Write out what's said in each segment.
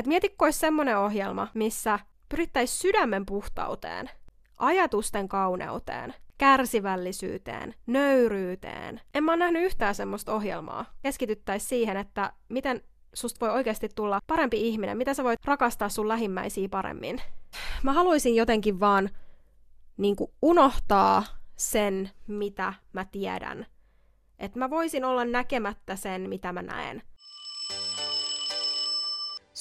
että mietitkö olisi semmoinen ohjelma, missä pyrittäisiin sydämen puhtauteen, ajatusten kauneuteen, kärsivällisyyteen, nöyryyteen. En mä ole nähnyt yhtään semmoista ohjelmaa. Keskityttäisiin siihen, että miten susta voi oikeasti tulla parempi ihminen, miten sä voit rakastaa sun lähimmäisiä paremmin. Mä haluaisin jotenkin vaan niin unohtaa sen, mitä mä tiedän. Että mä voisin olla näkemättä sen, mitä mä näen.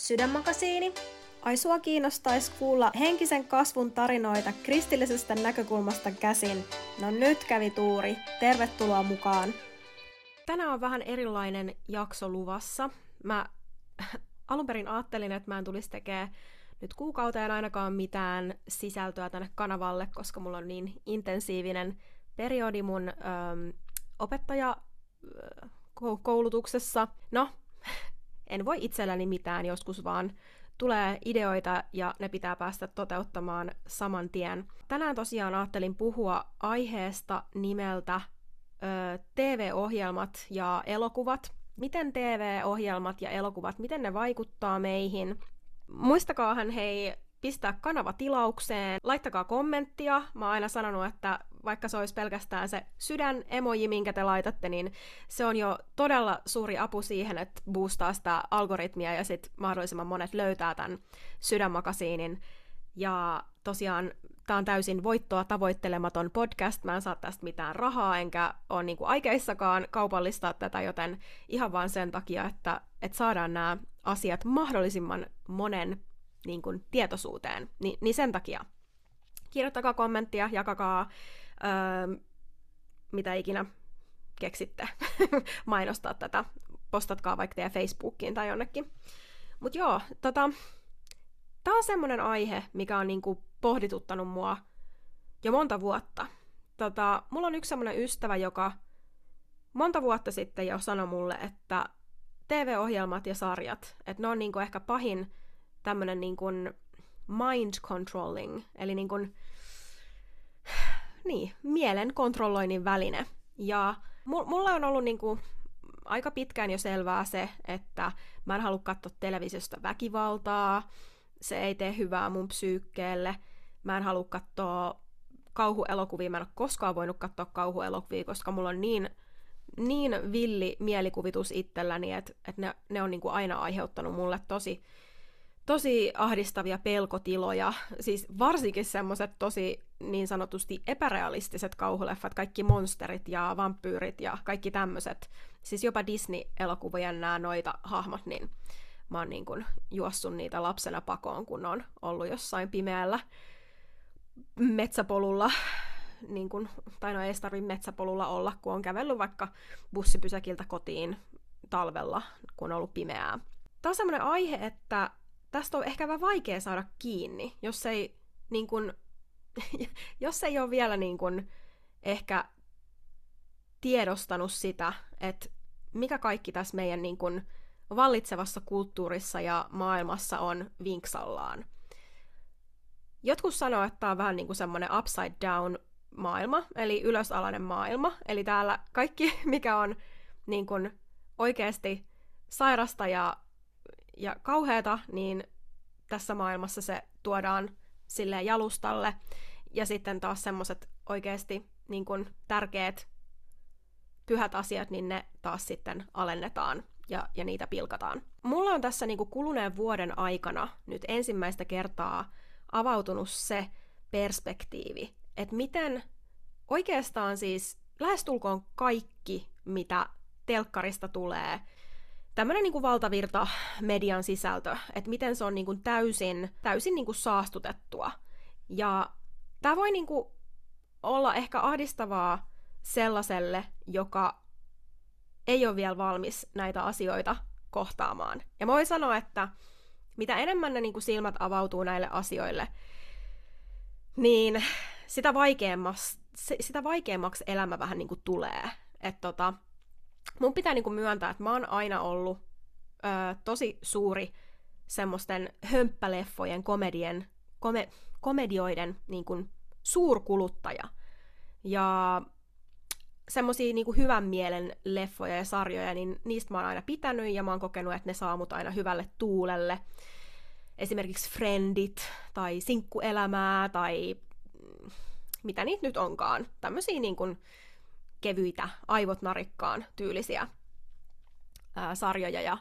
Sydänmakasiini. Ai sua kiinnostaisi kuulla henkisen kasvun tarinoita kristillisestä näkökulmasta käsin. No nyt kävi tuuri. Tervetuloa mukaan. Tänään on vähän erilainen jakso luvassa. Mä alun perin ajattelin, että mä en tulisi tekemään nyt kuukauteen ainakaan mitään sisältöä tänne kanavalle, koska mulla on niin intensiivinen periodi mun öm, opettaja koulutuksessa. No, en voi itselläni mitään, joskus vaan tulee ideoita ja ne pitää päästä toteuttamaan saman tien. Tänään tosiaan ajattelin puhua aiheesta nimeltä ö, TV-ohjelmat ja elokuvat. Miten TV-ohjelmat ja elokuvat, miten ne vaikuttaa meihin? Muistakaahan hei pistää kanava tilaukseen, laittakaa kommenttia. Mä oon aina sanonut, että vaikka se olisi pelkästään se sydän emoji, minkä te laitatte, niin se on jo todella suuri apu siihen, että boostaa sitä algoritmia ja sitten mahdollisimman monet löytää tämän sydänmakasiinin. Ja tosiaan tämä on täysin voittoa tavoittelematon podcast, mä en saa tästä mitään rahaa, enkä ole niinku aikeissakaan kaupallistaa tätä, joten ihan vaan sen takia, että, että saadaan nämä asiat mahdollisimman monen niin kuin, tietoisuuteen, Ni, niin sen takia. Kirjoittakaa kommenttia, jakakaa öö, mitä ikinä keksitte mainostaa tätä. Postatkaa vaikka teidän Facebookiin tai jonnekin. Mutta joo, tota, tämä on semmoinen aihe, mikä on niinku pohdituttanut mua jo monta vuotta. Tota, mulla on yksi semmoinen ystävä, joka monta vuotta sitten jo sanoi mulle, että TV-ohjelmat ja sarjat, että ne on niinku ehkä pahin tämmöinen niinku mind controlling, eli niinku, niin, mielen kontrolloinnin väline. Ja mulla on ollut niinku aika pitkään jo selvää se, että mä en halua katsoa televisiosta väkivaltaa, se ei tee hyvää mun psyykkeelle, mä en halua katsoa kauhuelokuvia, mä en ole koskaan voinut katsoa kauhuelokuvia, koska mulla on niin, niin villi mielikuvitus itselläni, että, että ne, ne on niinku aina aiheuttanut mulle tosi tosi ahdistavia pelkotiloja, siis varsinkin semmoiset tosi niin sanotusti epärealistiset kauhuleffat, kaikki monsterit ja vampyyrit ja kaikki tämmöiset, siis jopa Disney-elokuvien nämä noita hahmot, niin mä oon niin kuin juossut niitä lapsena pakoon, kun on ollut jossain pimeällä metsäpolulla, niin kuin, tai no ei tarvi metsäpolulla olla, kun on kävellyt vaikka bussipysäkiltä kotiin talvella, kun on ollut pimeää. Tämä on semmoinen aihe, että tästä on ehkä vähän vaikea saada kiinni, jos ei, niin kun, jos ei ole vielä niin kun, ehkä tiedostanut sitä, että mikä kaikki tässä meidän niin kun, vallitsevassa kulttuurissa ja maailmassa on vinksallaan. Jotkut sanoo, että tämä on vähän niin kuin semmoinen upside down maailma, eli ylösalainen maailma. Eli täällä kaikki, mikä on niin kuin oikeasti sairasta ja ja kauheata, niin tässä maailmassa se tuodaan sille jalustalle. Ja sitten taas semmoiset oikeasti niin kuin tärkeät pyhät asiat, niin ne taas sitten alennetaan ja, ja niitä pilkataan. Mulla on tässä niin kuin kuluneen vuoden aikana nyt ensimmäistä kertaa avautunut se perspektiivi, että miten oikeastaan siis lähestulkoon kaikki, mitä telkkarista tulee, tämmöinen niin valtavirta median sisältö, että miten se on niin kuin täysin, täysin niin kuin saastutettua. Ja tämä voi niin kuin olla ehkä ahdistavaa sellaiselle, joka ei ole vielä valmis näitä asioita kohtaamaan. Ja mä voin sanoa, että mitä enemmän ne niin kuin silmät avautuu näille asioille, niin sitä vaikeammaksi, sitä vaikeammaksi elämä vähän niin kuin tulee. Että tota, mun pitää niinku myöntää, että mä oon aina ollut ö, tosi suuri semmoisten hömppäleffojen, komedien, kome, komedioiden niinku suurkuluttaja. Ja semmosia niinku hyvän mielen leffoja ja sarjoja, niin niistä mä oon aina pitänyt ja mä oon kokenut, että ne saa mut aina hyvälle tuulelle. esimerkiksi Friendit tai Sinkkuelämää tai mm, mitä niitä nyt onkaan. Tämmöisiä niin kuin kevyitä, aivot narikkaan tyylisiä ää, sarjoja. Ja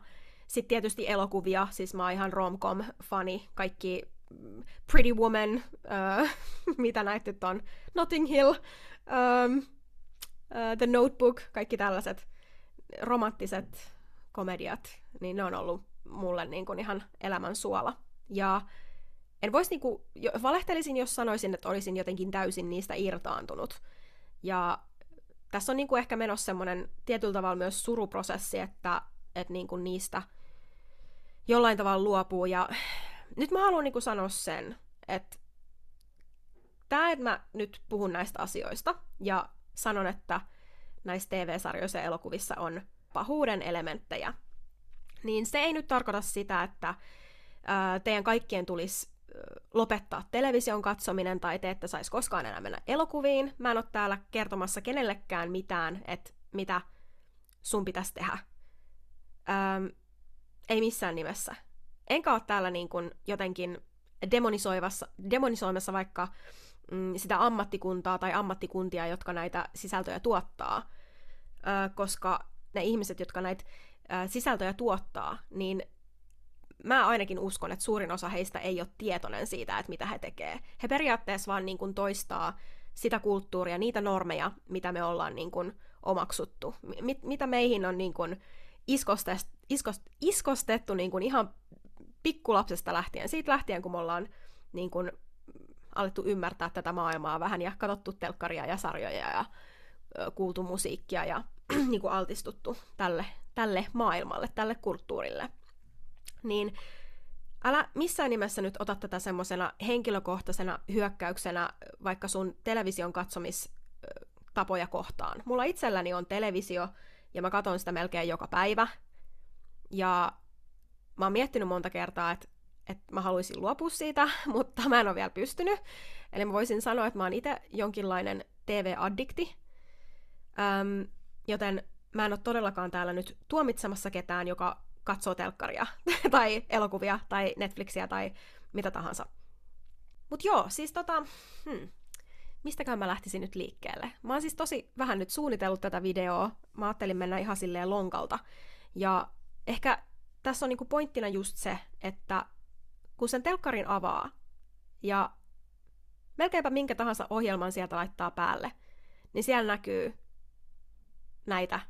sitten tietysti elokuvia, siis mä oon ihan rom-com-fani, kaikki mm, Pretty Woman, ää, mitä näitä on, Notting Hill, ää, The Notebook, kaikki tällaiset romanttiset komediat, niin ne on ollut mulle niin kuin ihan elämän suola. Ja en voisi niinku, valehtelisin, jos sanoisin, että olisin jotenkin täysin niistä irtaantunut. Ja tässä on niinku ehkä menossa semmoinen tietyllä tavalla myös suruprosessi, että, että niinku niistä jollain tavalla luopuu. Ja nyt mä haluan niinku sanoa sen, että tämä, että mä nyt puhun näistä asioista ja sanon, että näissä TV-sarjoissa ja elokuvissa on pahuuden elementtejä, niin se ei nyt tarkoita sitä, että teidän kaikkien tulisi lopettaa television katsominen tai te ette saisi koskaan enää mennä elokuviin. Mä en ole täällä kertomassa kenellekään mitään, että mitä sun pitäisi tehdä. Öm, ei missään nimessä. Enkä ole täällä niin kuin jotenkin demonisoivassa, demonisoimassa vaikka mm, sitä ammattikuntaa tai ammattikuntia, jotka näitä sisältöjä tuottaa. Ö, koska ne ihmiset, jotka näitä ö, sisältöjä tuottaa, niin mä ainakin uskon, että suurin osa heistä ei ole tietoinen siitä, että mitä he tekee. He periaatteessa vaan niin kuin toistaa sitä kulttuuria, niitä normeja, mitä me ollaan niin kuin omaksuttu, mit, mitä meihin on niin kuin iskostettu, iskost, iskostettu niin kuin ihan pikkulapsesta lähtien, siitä lähtien, kun me ollaan niin kuin alettu ymmärtää tätä maailmaa vähän ja katsottu telkkaria ja sarjoja ja kuultu musiikkia ja niin kuin altistuttu tälle, tälle maailmalle, tälle kulttuurille niin älä missään nimessä nyt ota tätä semmoisena henkilökohtaisena hyökkäyksenä vaikka sun television katsomistapoja kohtaan. Mulla itselläni on televisio ja mä katson sitä melkein joka päivä. Ja mä oon miettinyt monta kertaa, että, että mä haluaisin luopua siitä, mutta mä en ole vielä pystynyt. Eli mä voisin sanoa, että mä oon itse jonkinlainen TV-addikti. Öm, joten mä en ole todellakaan täällä nyt tuomitsemassa ketään, joka katsoo telkkaria tai elokuvia tai Netflixiä tai mitä tahansa. Mut joo, siis tota, hmm, mistäkään mä lähtisin nyt liikkeelle? Mä oon siis tosi vähän nyt suunnitellut tätä videoa. Mä ajattelin mennä ihan silleen lonkalta. Ja ehkä tässä on niinku pointtina just se, että kun sen telkkarin avaa ja melkeinpä minkä tahansa ohjelman sieltä laittaa päälle, niin siellä näkyy näitä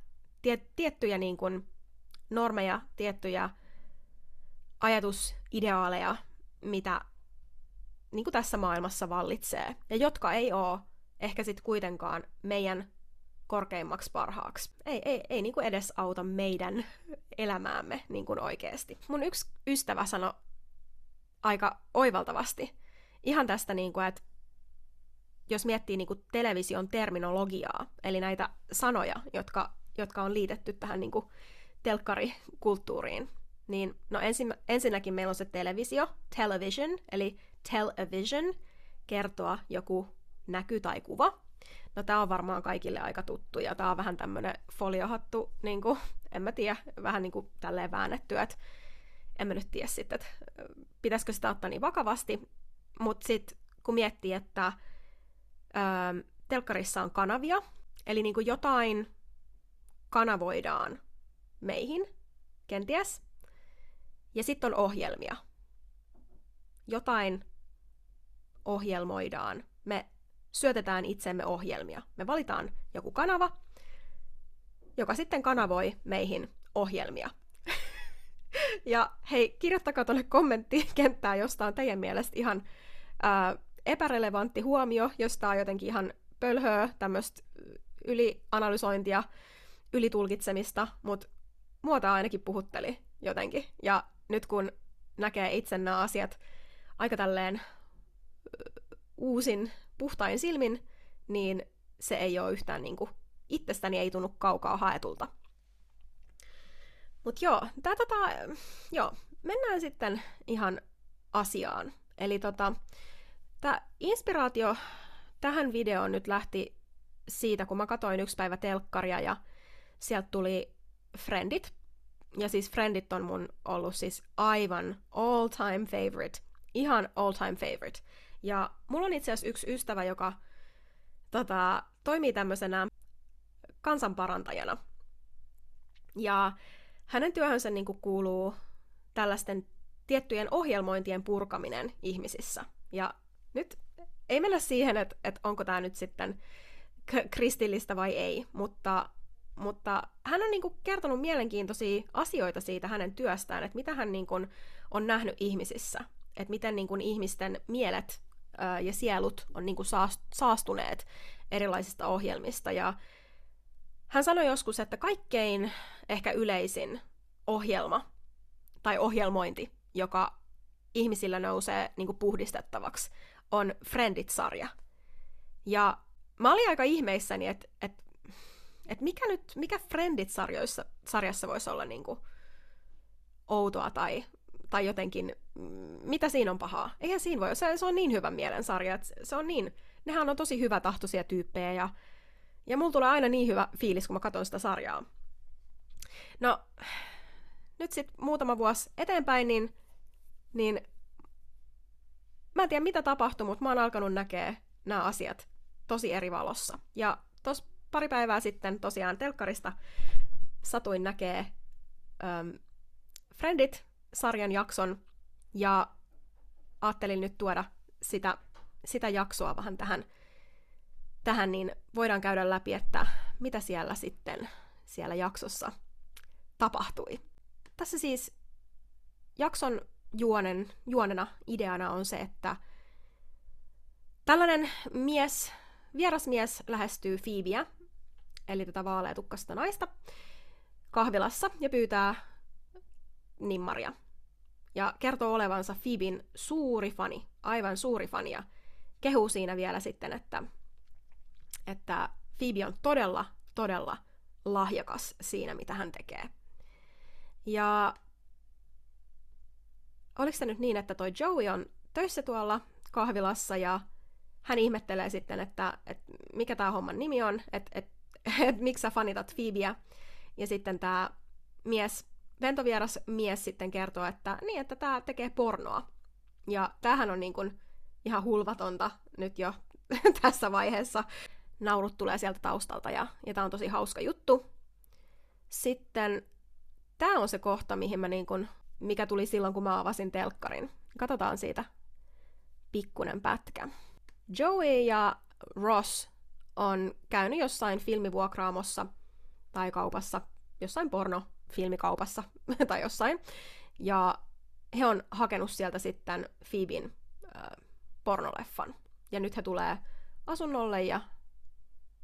tie- tiettyjä niin kuin normeja, tiettyjä ajatusideaaleja, mitä niin kuin tässä maailmassa vallitsee, ja jotka ei ole ehkä sitten kuitenkaan meidän korkeimmaksi parhaaksi. Ei, ei, ei niin kuin edes auta meidän elämäämme niin kuin oikeasti. Mun yksi ystävä sanoi aika oivaltavasti ihan tästä, niin kuin, että jos miettii niin kuin television terminologiaa, eli näitä sanoja, jotka, jotka on liitetty tähän niin kuin telkkarikulttuuriin, niin no ensin, ensinnäkin meillä on se televisio, television, eli television, kertoa joku näky tai kuva. No tämä on varmaan kaikille aika tuttu, ja tämä on vähän tämmöinen foliohattu, niin kuin, en mä tiedä, vähän niin kuin tälleen väännetty, että en mä nyt tiedä sitten, että pitäisikö sitä ottaa niin vakavasti, mutta sitten kun miettii, että ö, telkkarissa on kanavia, eli niin kuin jotain kanavoidaan meihin, kenties. Ja sitten on ohjelmia. Jotain ohjelmoidaan. Me syötetään itsemme ohjelmia. Me valitaan joku kanava, joka sitten kanavoi meihin ohjelmia. ja hei, kirjoittakaa tuonne kommenttikenttään, josta on teidän mielestä ihan ää, epärelevantti huomio, josta on jotenkin ihan pölhöä, tämmöistä ylianalysointia, ylitulkitsemista, mutta tämä ainakin puhutteli jotenkin. Ja nyt kun näkee itse nämä asiat aika tälleen uusin, puhtain silmin, niin se ei ole yhtään niin kuin, itsestäni ei tunnu kaukaa haetulta. Mutta joo, tää tota, joo, mennään sitten ihan asiaan. Eli tota, tämä inspiraatio tähän videoon nyt lähti siitä, kun mä katsoin yksi päivä telkkaria ja sieltä tuli Friendit, Ja siis Friendit on mun ollut siis aivan all time favorite. Ihan all time favorite. Ja mulla on itse asiassa yksi ystävä, joka tota, toimii tämmöisenä kansanparantajana. Ja hänen työhönsä niin kuin kuuluu tällaisten tiettyjen ohjelmointien purkaminen ihmisissä. Ja nyt ei mennä siihen, että, että onko tämä nyt sitten kristillistä vai ei, mutta, mutta hän on niin kuin kertonut mielenkiintoisia asioita siitä hänen työstään, että mitä hän niin kuin on nähnyt ihmisissä, että miten niin kuin ihmisten mielet ja sielut on niin kuin saastuneet erilaisista ohjelmista. Ja hän sanoi joskus, että kaikkein ehkä yleisin ohjelma tai ohjelmointi, joka ihmisillä nousee niin kuin puhdistettavaksi, on Friendit-sarja. Ja mä olin aika ihmeissäni, että et, et mikä nyt, mikä Friendit-sarjassa sarjassa voisi olla niin kuin outoa tai, tai jotenkin, mitä siinä on pahaa. Eihän siinä voi, se, se on niin hyvä mielen sarja, että se on niin, nehän on tosi hyvä tahtoisia tyyppejä ja, ja mulla tulee aina niin hyvä fiilis, kun mä katson sitä sarjaa. No, nyt sitten muutama vuosi eteenpäin, niin, niin mä en tiedä mitä tapahtui, mutta mä oon alkanut näkee nämä asiat tosi eri valossa. Ja tos pari päivää sitten tosiaan telkkarista satuin näkee ähm, Friendit-sarjan jakson ja ajattelin nyt tuoda sitä, sitä jaksoa vähän tähän, tähän, niin voidaan käydä läpi, että mitä siellä sitten siellä jaksossa tapahtui. Tässä siis jakson juonen, juonena ideana on se, että tällainen mies, vierasmies lähestyy Phoebeä, eli tätä vaaleatukkasta naista, kahvilassa ja pyytää nimmaria. Ja kertoo olevansa Phoeben suuri fani, aivan suuri fani, ja kehuu siinä vielä sitten, että, että Phoebe on todella, todella lahjakas siinä, mitä hän tekee. Ja oliko se nyt niin, että toi Joey on töissä tuolla kahvilassa ja hän ihmettelee sitten, että, että mikä tämä homman nimi on, että, että, että miksi sä fanitat Phoebeä. Ja sitten tämä mies, ventovieras mies sitten kertoo, että niin, että tämä tekee pornoa. Ja tämähän on niin kuin ihan hulvatonta nyt jo tässä vaiheessa. Naurut tulee sieltä taustalta ja, ja tämä on tosi hauska juttu. Sitten tämä on se kohta, mihin mä niin kun, mikä tuli silloin, kun mä avasin telkkarin. Katsotaan siitä pikkunen pätkä. Joey ja Ross on käynyt jossain filmivuokraamossa tai kaupassa, jossain pornofilmikaupassa tai jossain, ja he on hakenut sieltä sitten Phoeben äh, pornoleffan. Ja nyt he tulee asunnolle ja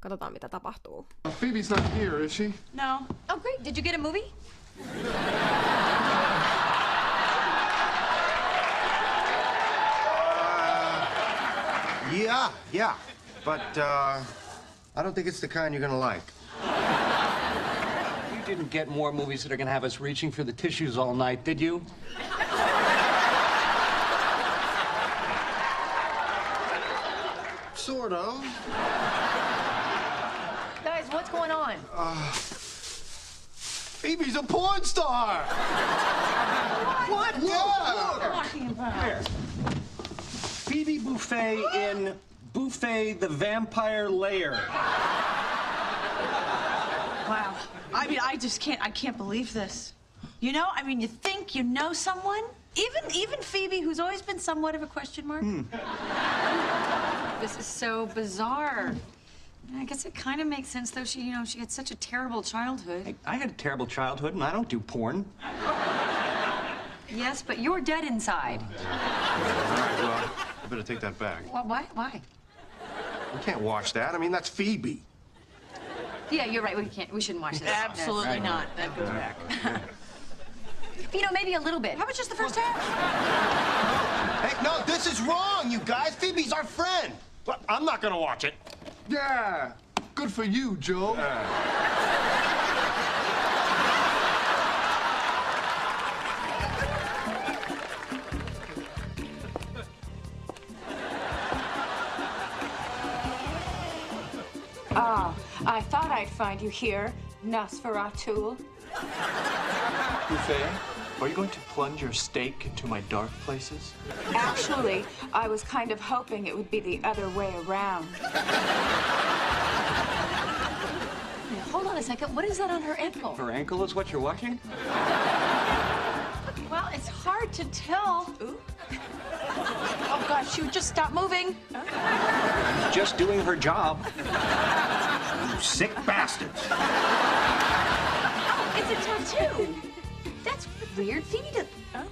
katsotaan mitä tapahtuu. Phoebe's not here, is she? No. Oh great, did you get a movie? Yeah, yeah. But uh, I don't think it's the kind you're gonna like. You didn't get more movies that are gonna have us reaching for the tissues all night, did you? Sort of. Guys, what's going on? Uh, Phoebe's a porn star. what? What? Yeah. Phoebe Buffet in Buffet the Vampire Lair. Wow. I mean, I just can't. I can't believe this. You know, I mean, you think you know someone, even even Phoebe, who's always been somewhat of a question mark. Hmm. This is so bizarre. I guess it kind of makes sense, though. She, you know, she had such a terrible childhood. Hey, I had a terrible childhood, and I don't do porn. Yes, but you're dead inside. All right, well, I better take that back. Well, why? Why? We can't watch that. I mean, that's Phoebe. Yeah, you're right. We can't. We shouldn't watch this. Absolutely not. That goes back. You know, maybe a little bit. How about just the first half? Hey, no, this is wrong, you guys. Phoebe's our friend. Well, I'm not gonna watch it. Yeah. Good for you, Joe. Ah, I thought I'd find you here, Nosferatu. Buffet, are you going to plunge your steak into my dark places? Actually, I was kind of hoping it would be the other way around. Wait, hold on a second. What is that on her ankle? Her ankle is what you're watching? Well, it's hard to tell. Ooh. Gosh, she would just stop moving. Just doing her job. You sick bastards. Oh, it's a tattoo. That's weird. Phoebe does. Oh.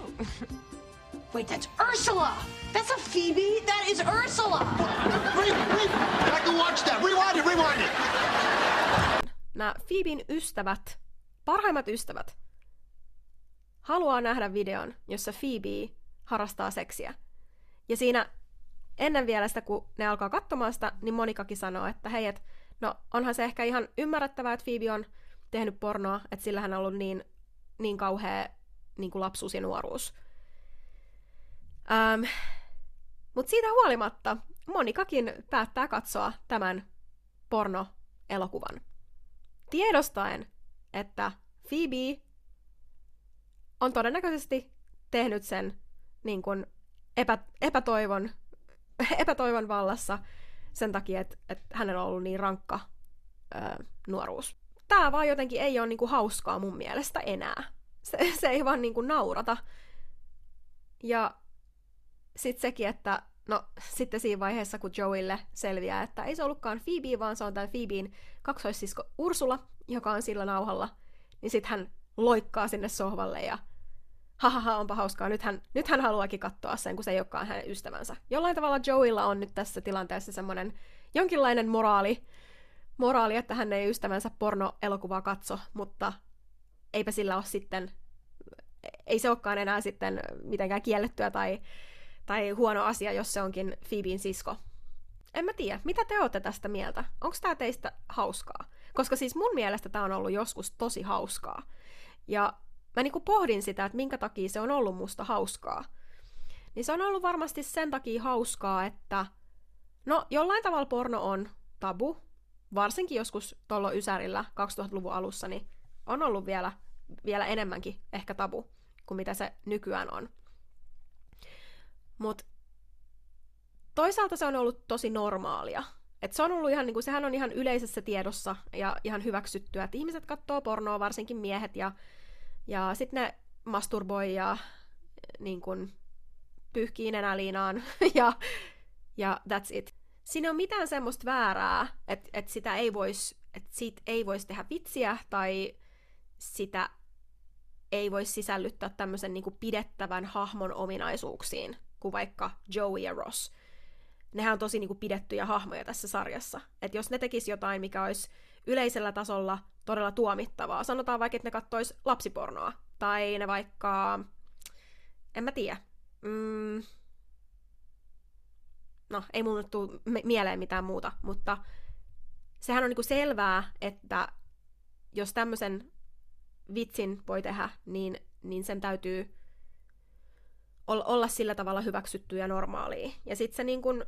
Wait, that's Ursula. That's a Phoebe. That is Ursula. Re- re- I can watch that. Rewind it, rewind it. Nämä Phoeben ystävät, parhaimmat ystävät, haluaa nähdä videon, jossa Phoebe harrastaa seksiä. Ja siinä ennen vielä sitä, kun ne alkaa katsomaan sitä, niin Monikakin sanoo, että hei, et, no onhan se ehkä ihan ymmärrettävää, että Phoebe on tehnyt pornoa, että sillä hän on ollut niin, niin kauhea niin kuin lapsuus ja nuoruus. Ähm, Mutta siitä huolimatta Monikakin päättää katsoa tämän porno-elokuvan. Tiedostaen, että Phoebe on todennäköisesti tehnyt sen niin kuin epä, epätoivon, epätoivon vallassa sen takia, että, että hänellä on ollut niin rankka ö, nuoruus. Tämä vaan jotenkin ei ole niin kuin hauskaa mun mielestä enää. Se, se ei vaan niin kuin naurata. Ja sitten sekin, että no sitten siinä vaiheessa, kun Joeylle selviää, että ei se ollutkaan Phoebe, vaan se on tämän Phoebin kaksoissisko Ursula, joka on sillä nauhalla, niin sitten hän loikkaa sinne sohvalle ja hahaha, onpa hauskaa, nyt hän, nyt hän haluakin katsoa sen, kun se ei olekaan hänen ystävänsä. Jollain tavalla Joeylla on nyt tässä tilanteessa semmoinen jonkinlainen moraali, moraali, että hän ei ystävänsä pornoelokuvaa katso, mutta eipä sillä ole sitten, ei se olekaan enää sitten mitenkään kiellettyä tai, tai huono asia, jos se onkin Phoebin sisko. En mä tiedä, mitä te olette tästä mieltä? Onko tämä teistä hauskaa? Koska siis mun mielestä tämä on ollut joskus tosi hauskaa. Ja mä niinku pohdin sitä, että minkä takia se on ollut musta hauskaa. Niin se on ollut varmasti sen takia hauskaa, että no jollain tavalla porno on tabu, varsinkin joskus tuolla Ysärillä 2000-luvun alussa, niin on ollut vielä, vielä enemmänkin ehkä tabu kuin mitä se nykyään on. Mutta toisaalta se on ollut tosi normaalia. Et se on ollut ihan, niinku, sehän on ihan yleisessä tiedossa ja ihan hyväksyttyä, että ihmiset katsoo pornoa, varsinkin miehet, ja, ja sitten ne masturboi ja niin kun, pyyhkii nenäliinaan ja, ja that's it. Siinä on mitään semmoista väärää, että et sitä ei vois, et siitä ei voisi tehdä vitsiä tai sitä ei voisi sisällyttää tämmöisen niin pidettävän hahmon ominaisuuksiin, kuin vaikka Joey ja Ross. Nehän on tosi niin kuin pidettyjä hahmoja tässä sarjassa. Että jos ne tekis jotain, mikä olisi yleisellä tasolla todella tuomittavaa, sanotaan vaikka, että ne kattois lapsipornoa, tai ne vaikka, en mä tiedä, mm, no ei mun tule mieleen mitään muuta, mutta sehän on niinku selvää, että jos tämmöisen vitsin voi tehdä, niin, niin sen täytyy olla sillä tavalla hyväksytty ja normaalia. Ja sitten se niin kun,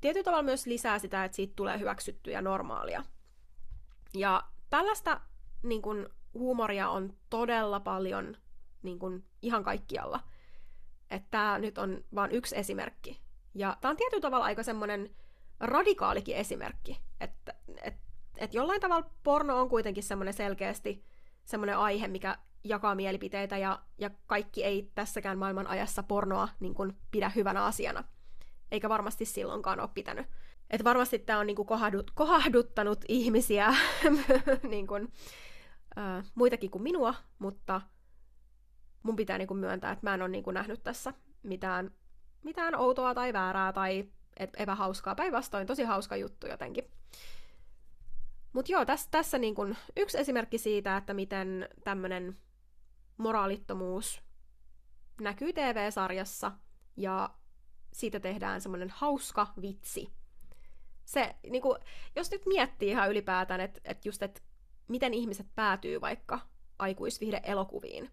tietyllä tavalla myös lisää sitä, että siitä tulee hyväksytty ja normaalia. Ja tällaista niin kun, huumoria on todella paljon niin kun, ihan kaikkialla. Että tämä nyt on vain yksi esimerkki. Ja tämä on tietyllä tavalla aika semmoinen radikaalikin esimerkki, että et, et jollain tavalla porno on kuitenkin semmoinen selkeästi semmoinen aihe, mikä jakaa mielipiteitä ja, ja kaikki ei tässäkään maailman ajassa pornoa niin kuin, pidä hyvänä asiana. Eikä varmasti silloinkaan ole pitänyt. Et varmasti tämä on niin kuin, kohdut, kohduttanut ihmisiä, niin kuin, äh, muitakin kuin minua, mutta mun pitää niin kuin, myöntää, että mä en ole niin kuin, nähnyt tässä mitään, mitään outoa tai väärää tai epähauskaa. Päinvastoin tosi hauska juttu jotenkin. Mutta joo, tässä, tässä niin kun yksi esimerkki siitä, että miten tämmöinen moraalittomuus näkyy TV-sarjassa ja siitä tehdään semmoinen hauska vitsi. Se, niin kuin, jos nyt miettii ihan ylipäätään, että et just, että miten ihmiset päätyy vaikka aikuisvihde-elokuviin,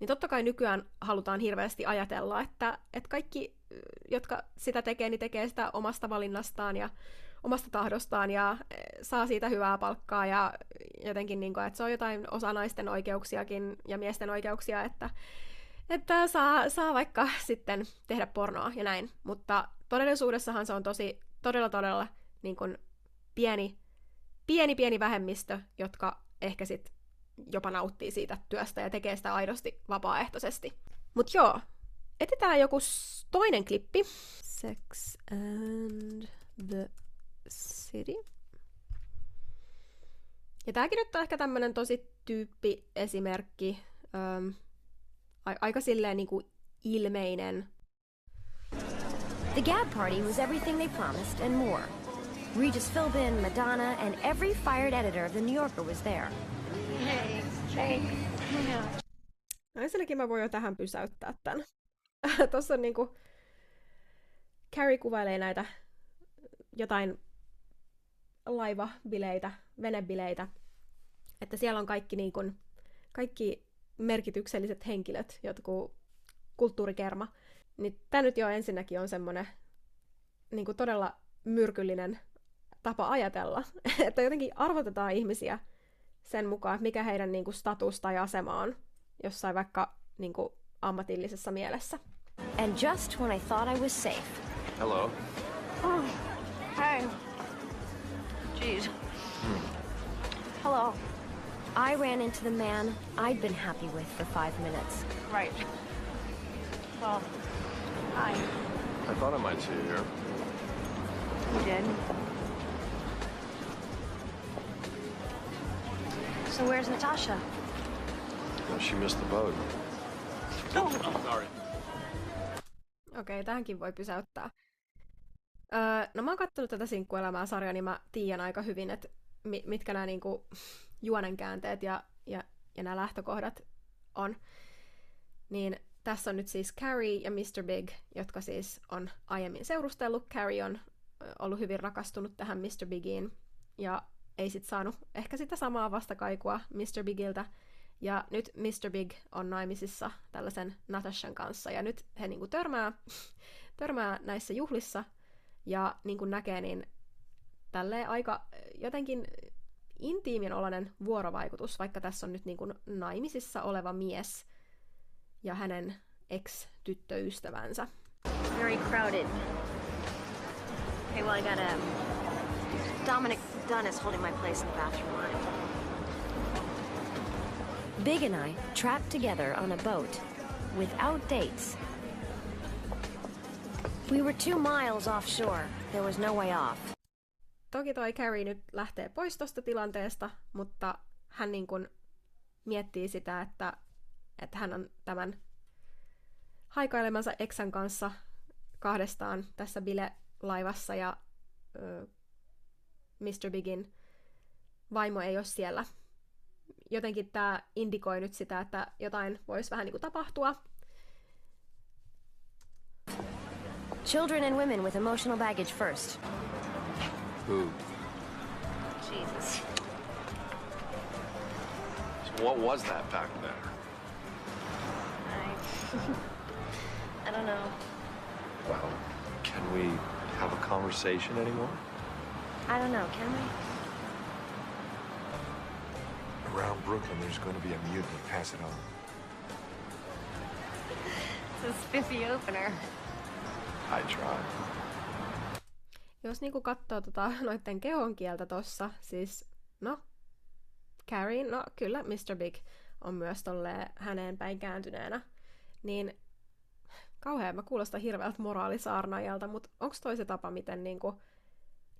niin totta kai nykyään halutaan hirveästi ajatella, että, että kaikki, jotka sitä tekee, niin tekee sitä omasta valinnastaan ja omasta tahdostaan ja eh, saa siitä hyvää palkkaa ja jotenkin, niin kuin, että se on jotain osa naisten oikeuksiakin ja miesten oikeuksia, että, että saa, saa vaikka sitten tehdä pornoa ja näin. Mutta todellisuudessahan se on tosi, todella, todella niin kuin pieni, pieni, pieni vähemmistö, jotka ehkä sitten jopa nauttii siitä työstä ja tekee sitä aidosti vapaaehtoisesti. Mutta joo, etetään joku toinen klippi. Sex and the City. Ja tämäkin nyt on ehkä tämmönen tosi tyyppi esimerkki, ähm, aika silleen niinku ilmeinen. The Gab party was everything they promised and more. Regis Philbin, Madonna, and every fired editor of The New Yorker was there. Hey, hey. No ensinnäkin mä voin jo tähän pysäyttää tämän. Tuossa on niinku... Carrie kuvailee näitä jotain laivabileitä, venebileitä, että siellä on kaikki, niin kuin, kaikki merkitykselliset henkilöt, jotkut kulttuurikerma. Niin tämä nyt jo ensinnäkin on semmoinen niin kuin todella myrkyllinen tapa ajatella, että jotenkin arvotetaan ihmisiä sen mukaan, että mikä heidän niin kuin, status tai asema on jossain vaikka niin kuin, ammatillisessa mielessä. And just when I thought I was safe, Hello. Oh, hey. Jeez. Hello. I ran into the man I'd been happy with for five minutes. Right. Well, hi. I thought I might see you here. You did. So where's Natasha? Well, she missed the boat. Oh. Sorry. Okei, tähänkin voi pysäyttää. Öö, no mä oon kattonut tätä sinkkuelämää-sarjaa, niin mä tiedän aika hyvin, että mi- mitkä nämä niinku, juonenkäänteet ja, ja, ja nämä lähtökohdat on. Niin tässä on nyt siis Carrie ja Mr. Big, jotka siis on aiemmin seurustellut. Carrie on ollut hyvin rakastunut tähän Mr. Bigiin ja ei sit saanut ehkä sitä samaa vastakaikua Mr. Bigiltä. Ja nyt Mr. Big on naimisissa tällaisen Natashan kanssa ja nyt he niinku törmää, törmää näissä juhlissa ja niin kuin näkee, niin tälleen aika jotenkin intiimin oloinen vuorovaikutus, vaikka tässä on nyt niin kuin naimisissa oleva mies ja hänen ex-tyttöystävänsä. Very crowded. Okay, well, I got um, Dominic Dunn is holding my place in the bathroom line. Big and I trapped together on a boat without dates. We were two miles offshore. There was no way off. Toki toi Carrie nyt lähtee pois tosta tilanteesta, mutta hän niin kuin miettii sitä, että, että hän on tämän haikailemansa eksän kanssa kahdestaan tässä bile-laivassa ja ö, Mr. Bigin vaimo ei ole siellä. Jotenkin tämä indikoi nyt sitä, että jotain voisi vähän niin kuin tapahtua. Children and women with emotional baggage first. Who? Jesus. So what was that back there? I don't know. Well, can we have a conversation anymore? I don't know, can we? Around Brooklyn, there's going to be a mutiny. Pass it on. It's a spiffy opener. I try. Jos niinku katsoo tota, noiden kehon kieltä tossa, siis no, Carrie, no kyllä Mr. Big on myös tolleen häneen päin kääntyneenä, niin kauhean mä kuulostan hirveältä moraalisaarnaajalta, mutta onko toi se tapa, miten niinku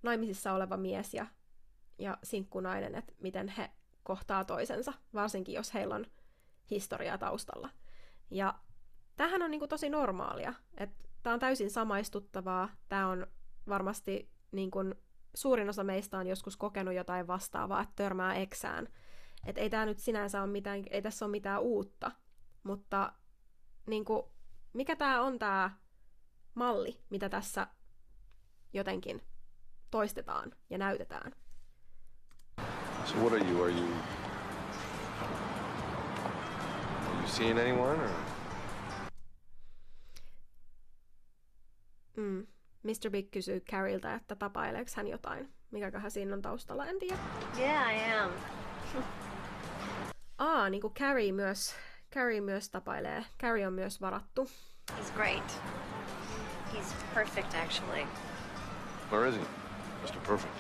naimisissa oleva mies ja, ja sinkkunainen, että miten he kohtaa toisensa, varsinkin jos heillä on historiaa taustalla. Ja tämähän on niinku tosi normaalia, että tämä on täysin samaistuttavaa, tämä on varmasti niin kuin, suurin osa meistä on joskus kokenut jotain vastaavaa, että törmää eksään. Et ei tämä nyt sinänsä ole mitään, ei tässä ole mitään uutta, mutta niin kuin, mikä tämä on tämä malli, mitä tässä jotenkin toistetaan ja näytetään. So what are you? Are you? Are you seeing anyone or? Mm. Mr. Big kysyy Carryltä, että tapaileeko hän jotain. Mikäköhän siinä on taustalla, en tiedä. Yeah, I am. Aa, niin kuin Carrie myös, Carrie myös tapailee. Carrie on myös varattu. He's great. He's perfect, actually. Where is he? Mr. Perfect.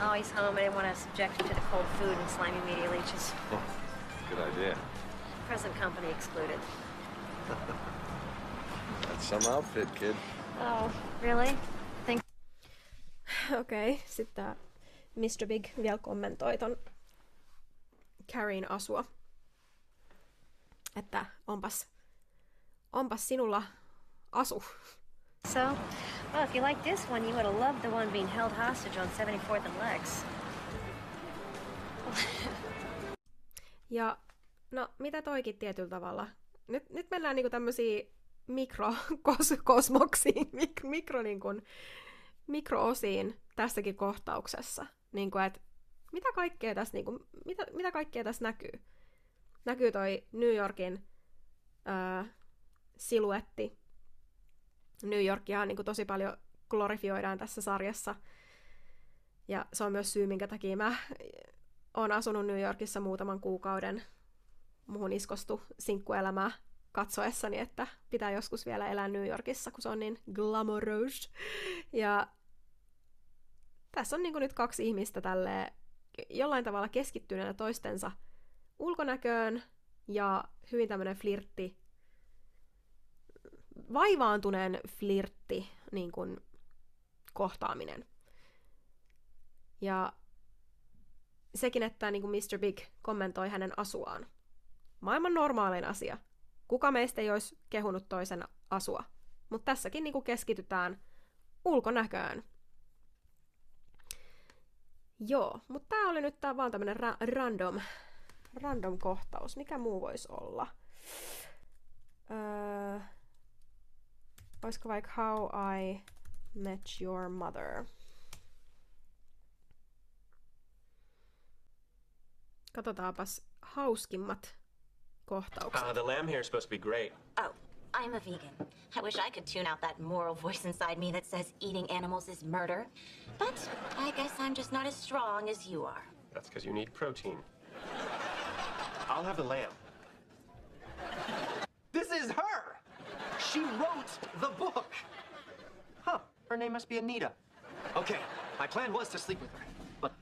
Oh, he's home. I didn't want to subject him to the cold food and slimy media leeches. Oh, good idea. Present company excluded. That's some outfit, kid. Oh, really? Think Okei, okay, sitten tää Mr. Big vielä kommentoi ton Carrien asua. Että onpas, onpas sinulla asu. so? Well, if you like this one, you would have loved the one being held hostage on 74th and Lex. Ja no, mitä toikin tietyllä tavalla? Nyt, nyt mennään niinku tämmöisiin mikrokosmoksiin, mik, mikro, niinku, mikroosiin tässäkin kohtauksessa. Niinku, et mitä kaikkea tässä, niinku, mitä, mitä kaikkea tässä näkyy? Näkyy toi New Yorkin ää, siluetti. New Yorkia niin kuin tosi paljon glorifioidaan tässä sarjassa. Ja se on myös syy, minkä takia mä oon asunut New Yorkissa muutaman kuukauden. Muhun iskostu sinkkuelämää katsoessani, että pitää joskus vielä elää New Yorkissa, kun se on niin glamorous. Ja tässä on niin nyt kaksi ihmistä tälle jollain tavalla keskittyneenä toistensa ulkonäköön ja hyvin tämmöinen flirtti, vaivaantuneen flirtti niin kuin, kohtaaminen. Ja sekin, että niin kuin Mr. Big kommentoi hänen asuaan. Maailman normaalein asia. Kuka meistä ei olisi kehunut toisen asua? Mutta tässäkin niin kuin keskitytään ulkonäköön. Joo, mutta tämä oli nyt tää vaan tämmönen ra- random, random kohtaus. Mikä muu voisi olla? Öö, olisiko vaikka How I Met Your Mother? Katsotaanpas hauskimmat kohtaukset. Uh, the lamb here is supposed to be great. Oh, I'm a vegan. I wish I could tune out that moral voice inside me that says eating animals is murder. But I guess I'm just not as strong as you are. That's because you need protein. I'll have the lamb. This is her! She wrote the book! Huh, her name must be Anita. Okay, my plan was to sleep with her, but.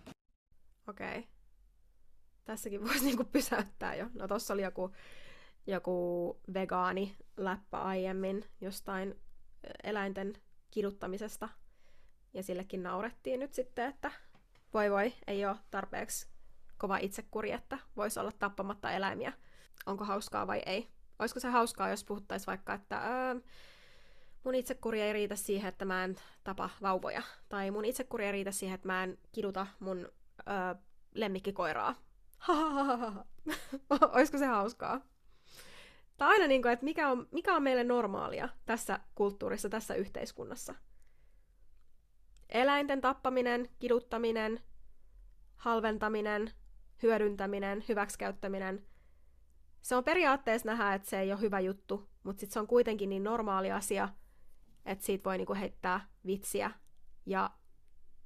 Okay. Tässäkin voisi niinku pysäyttää jo. No tossa oli joku, joku vegaani läppä aiemmin jostain eläinten kiduttamisesta. Ja sillekin naurettiin nyt sitten, että voi voi, ei ole tarpeeksi kova itsekuri, että voisi olla tappamatta eläimiä. Onko hauskaa vai ei? Olisiko se hauskaa, jos puhuttaisiin vaikka, että öö, mun itsekuri ei riitä siihen, että mä en tapa vauvoja. Tai mun itsekuri ei riitä siihen, että mä en kiduta mun öö, lemmikkikoiraa. Olisiko se hauskaa? Tai aina, niin kuin, että mikä on, mikä on meille normaalia tässä kulttuurissa, tässä yhteiskunnassa. Eläinten tappaminen, kiduttaminen, halventaminen, hyödyntäminen, hyväksikäyttäminen. Se on periaatteessa nähdä, että se ei ole hyvä juttu, mutta sitten se on kuitenkin niin normaali asia, että siitä voi niinku heittää vitsiä. Ja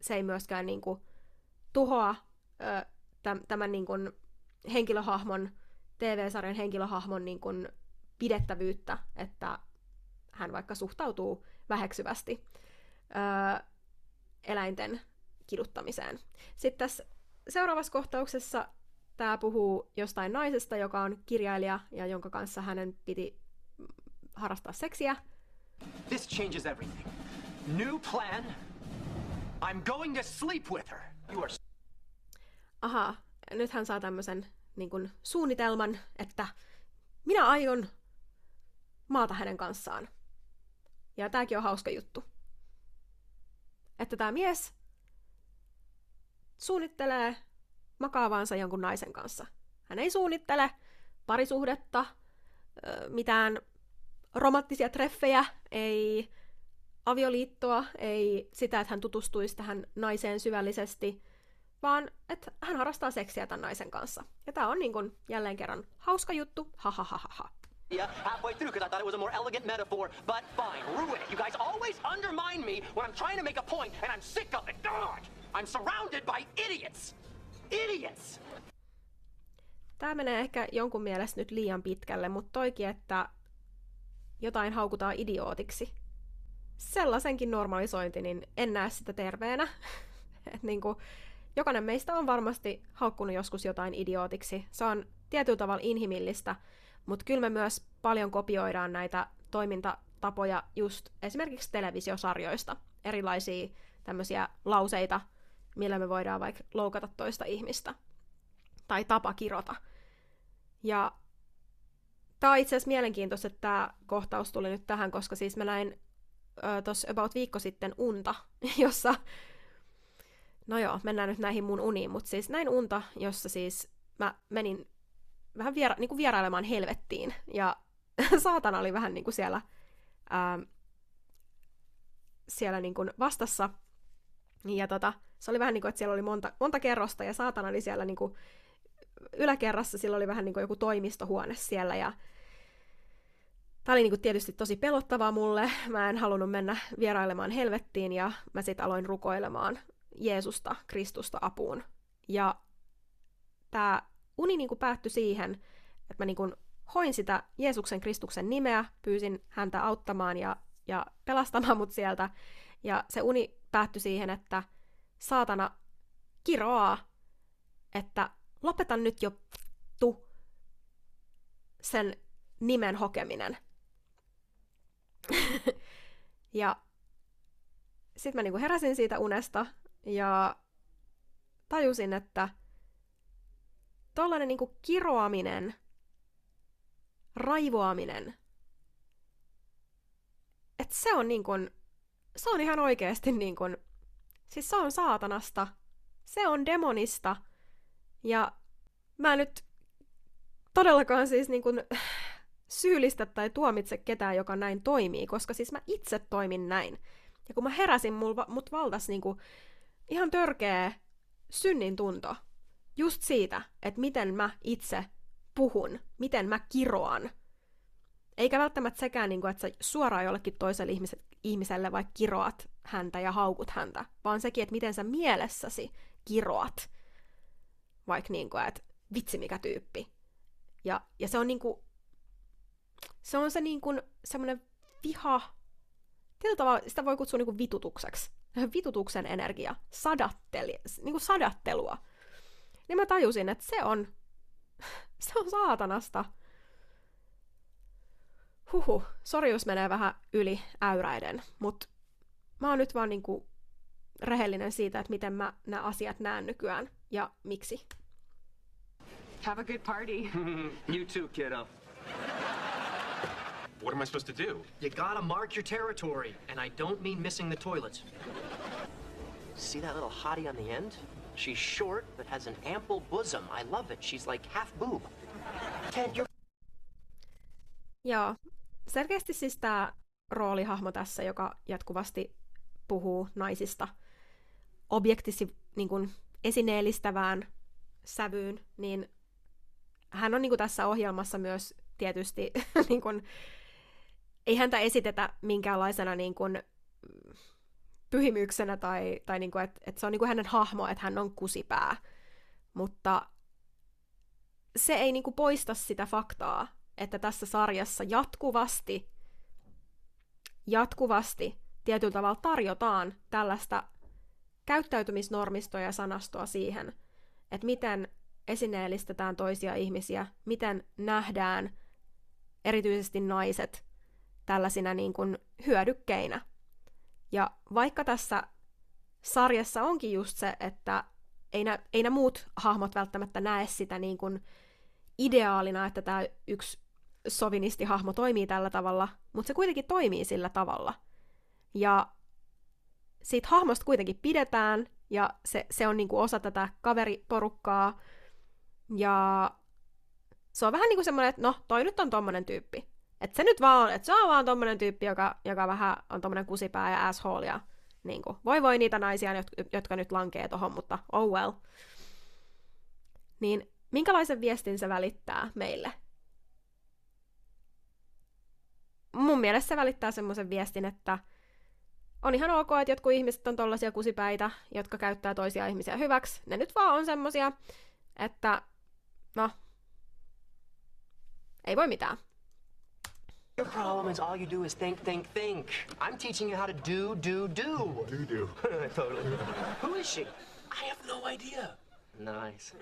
se ei myöskään niinku tuhoa ö, tämän niin kuin henkilöhahmon, TV-sarjan henkilöhahmon niin kuin pidettävyyttä, että hän vaikka suhtautuu väheksyvästi öö, eläinten kiduttamiseen. Sitten tässä seuraavassa kohtauksessa tämä puhuu jostain naisesta, joka on kirjailija ja jonka kanssa hänen piti harrastaa seksiä. this changes everything. New plan. I'm going to sleep with her. You are Aha, nyt hän saa tämmöisen niin kuin, suunnitelman, että minä aion maata hänen kanssaan. Ja tääkin on hauska juttu. Että tämä mies suunnittelee makaavaansa jonkun naisen kanssa. Hän ei suunnittele parisuhdetta, mitään romanttisia treffejä, ei avioliittoa, ei sitä, että hän tutustuisi tähän naiseen syvällisesti, vaan että hän harrastaa seksiä tämän naisen kanssa. Ja tämä on niin kuin jälleen kerran hauska juttu, ha ha ha ha ha. Halfway through because I thought it was a more elegant metaphor, but fine, ruin it. You guys always undermine me when I'm trying to make a point, and I'm sick of it. God, I'm surrounded by idiots. Idiots! Tämä menee ehkä jonkun mielestä nyt liian pitkälle, mutta toikin, että jotain haukutaan idiootiksi. Sellaisenkin normalisointi, niin en näe sitä terveenä. Et niin kuin, jokainen meistä on varmasti haukkunut joskus jotain idiootiksi. Se on tietyllä tavalla inhimillistä, mutta kyllä me myös paljon kopioidaan näitä toimintatapoja just esimerkiksi televisiosarjoista. Erilaisia tämmöisiä lauseita, millä me voidaan vaikka loukata toista ihmistä. Tai tapa kirota. Ja tämä on itse asiassa mielenkiintoista, että tämä kohtaus tuli nyt tähän, koska siis mä näin tuossa about viikko sitten unta, jossa, no joo, mennään nyt näihin mun uniin, mutta siis näin unta, jossa siis mä menin vähän viera, niin kuin vierailemaan helvettiin, ja saatana oli vähän niin kuin siellä, ää, siellä niin kuin vastassa, ja tota, se oli vähän niin kuin, että siellä oli monta, monta kerrosta, ja saatana oli siellä niin kuin yläkerrassa, sillä oli vähän niin kuin joku toimistohuone siellä, ja Tämä oli niin kuin tietysti tosi pelottavaa mulle. Mä en halunnut mennä vierailemaan helvettiin ja mä sitten aloin rukoilemaan Jeesusta, Kristusta apuun. Ja tämä uni niin kuin päättyi siihen, että mä niin kuin hoin sitä Jeesuksen Kristuksen nimeä, pyysin häntä auttamaan ja, ja pelastamaan mut sieltä. Ja se uni päättyi siihen, että saatana kiroaa, että lopetan nyt jo tu sen nimen hokeminen. ja sitten mä niinku heräsin siitä unesta ja tajusin, että tollainen niinku kiroaminen, raivoaminen, että se on niinku, se on ihan oikeasti niinku, siis se on saatanasta, se on demonista, ja mä nyt todellakaan siis niinku, syyllistä tai tuomitse ketään, joka näin toimii, koska siis mä itse toimin näin. Ja kun mä heräsin, mul, mut valtas niinku ihan törkeä synnin tunto just siitä, että miten mä itse puhun, miten mä kiroan. Eikä välttämättä sekään, niin kuin, että sä suoraan jollekin toiselle ihmiselle vaikka kiroat häntä ja haukut häntä, vaan sekin, että miten sä mielessäsi kiroat. Vaikka niin kuin, että vitsi mikä tyyppi. Ja, ja se on niin kuin, se on se niin kuin semmoinen viha, tietyllä tavalla sitä voi kutsua niin kuin vitutukseksi. Vitutuksen energia, sadatteli, niin kuin sadattelua. Niin mä tajusin, että se on, se on saatanasta. Huhu, sori jos menee vähän yli äyräiden, mutta mä oon nyt vaan niinku rehellinen siitä, että miten mä nämä asiat näen nykyään ja miksi. Have a good party. you too, kiddo. What am I supposed to do? You gotta mark your territory, and I don't mean missing the toilets. See that little hottie on the end? She's short, but has an ample bosom. I love it. She's like half boob. Ted, you're... Joo. Selkeästi siis tämä roolihahmo tässä, joka jatkuvasti puhuu naisista objektisi niin kuin esineellistävään sävyyn, niin hän on niin kuin tässä ohjelmassa myös tietysti niin kuin, ei häntä esitetä minkäänlaisena niin kuin, pyhimyksenä tai, tai niin kuin, että, että se on niin kuin hänen hahmo, että hän on kusipää. Mutta se ei niin kuin poista sitä faktaa, että tässä sarjassa jatkuvasti, jatkuvasti tietyllä tavalla tarjotaan tällaista käyttäytymisnormistoa ja sanastoa siihen, että miten esineellistetään toisia ihmisiä, miten nähdään erityisesti naiset tällaisina niin kuin hyödykkeinä. Ja vaikka tässä sarjassa onkin just se, että ei nämä, ei nämä muut hahmot välttämättä näe sitä niin kuin ideaalina, että tämä yksi sovinistihahmo toimii tällä tavalla, mutta se kuitenkin toimii sillä tavalla. Ja siitä hahmosta kuitenkin pidetään, ja se, se on niin kuin osa tätä kaveriporukkaa, ja se on vähän niin kuin semmoinen, että no, toi nyt on tommonen tyyppi. Että se nyt vaan, että se on vaan tommonen tyyppi, joka, joka vähän on tommonen kusipää ja asshole ja niin kuin, voi voi niitä naisia, jotka nyt lankee tohon, mutta oh well. Niin minkälaisen viestin se välittää meille? Mun mielestä se välittää semmoisen viestin, että on ihan ok, että jotkut ihmiset on tollaisia kusipäitä, jotka käyttää toisia ihmisiä hyväksi. Ne nyt vaan on semmosia, että no, ei voi mitään. Your problem is all you do is think, think, think. I'm teaching you how to do, do, do. Do do. totally. Who is she? I have no idea. Nice.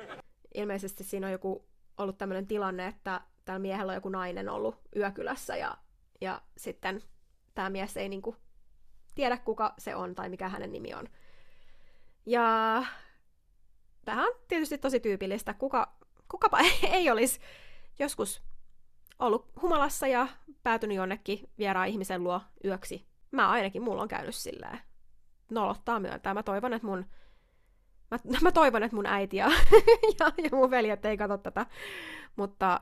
Ilmeisesti siinä on joku ollut tämmöinen tilanne, että tällä miehellä on joku nainen ollut yökylässä ja, ja sitten tämä mies ei niinku tiedä, kuka se on tai mikä hänen nimi on. Ja tähän on tietysti tosi tyypillistä. Kuka, kukapa ei olisi joskus ollut humalassa ja päätynyt jonnekin vieraan ihmisen luo yöksi. Mä ainakin, mulla on käynyt silleen. Nolottaa myöntää. Mä toivon, että mun Mä, mä toivon, että mun äiti ja, ja, ja mun veljet ei katso tätä. Mutta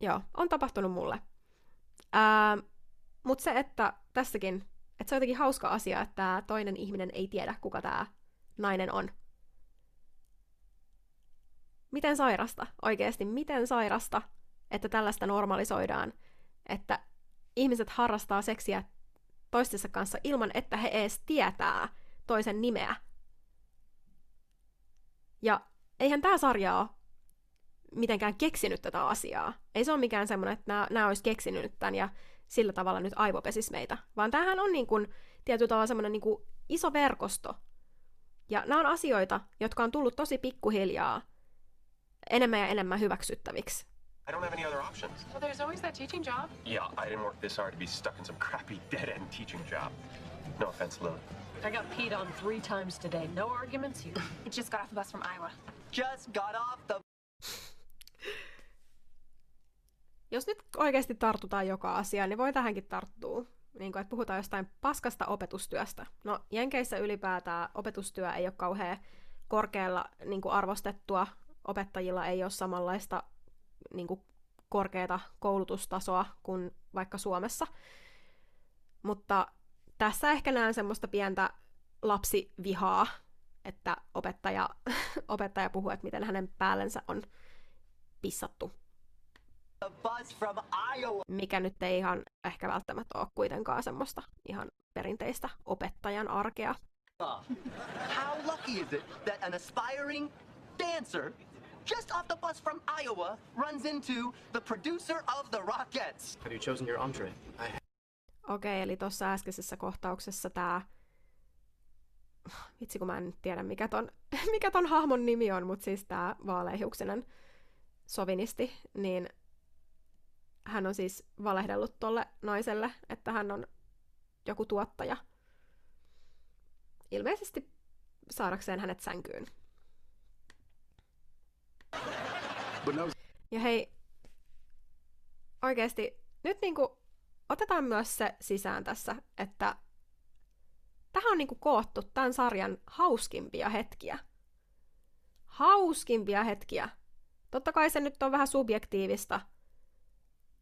joo, on tapahtunut mulle. Mutta se, että tässäkin, että se on jotenkin hauska asia, että tämä toinen ihminen ei tiedä, kuka tämä nainen on. Miten sairasta, oikeasti, miten sairasta, että tällaista normalisoidaan, että ihmiset harrastaa seksiä toistensa kanssa ilman, että he edes tietää toisen nimeä. Ja eihän tämä sarja ole mitenkään keksinyt tätä asiaa. Ei se ole mikään semmoinen, että nämä, nämä olisi keksinyt tämän ja sillä tavalla nyt aivopesis meitä. Vaan tämähän on niin kuin, tietyllä tavalla semmoinen niin kuin iso verkosto. Ja nämä on asioita, jotka on tullut tosi pikkuhiljaa enemmän ja enemmän hyväksyttäviksi. I don't have any other options. Well, there's always that teaching job. Yeah, I didn't work this hard to be stuck in some crappy dead-end teaching job. No offense, Lily. I got peed on three times today. No arguments here. I just got off the bus from Iowa. Just got off the Jos nyt oikeasti tartutaan joka asiaan, niin voi tähänkin tarttua. Niin kuin, että puhutaan jostain paskasta opetustyöstä. No, Jenkeissä ylipäätään opetustyö ei ole kauhean korkealla niin kuin arvostettua. Opettajilla ei ole samanlaista niin kuin, korkeata koulutustasoa kuin vaikka Suomessa. Mutta tässä ehkä näen semmoista pientä lapsivihaa, että opettaja, opettaja puhuu, että miten hänen päällensä on pissattu. Mikä nyt ei ihan ehkä välttämättä ole kuitenkaan semmoista ihan perinteistä opettajan arkea. How lucky is it that an aspiring dancer just off the bus from Iowa runs into the producer of the Rockettes? Have you chosen your entree? I Okei, okay, eli tuossa äskeisessä kohtauksessa tämä... Vitsi, kun mä en nyt tiedä, mikä ton, mikä ton hahmon nimi on, mutta siis tämä vaaleihuksinen sovinisti, niin hän on siis valehdellut tolle naiselle, että hän on joku tuottaja. Ilmeisesti saadakseen hänet sänkyyn. Ja hei, oikeasti nyt niinku otetaan myös se sisään tässä, että tähän on niinku koottu tämän sarjan hauskimpia hetkiä. Hauskimpia hetkiä. Totta kai se nyt on vähän subjektiivista,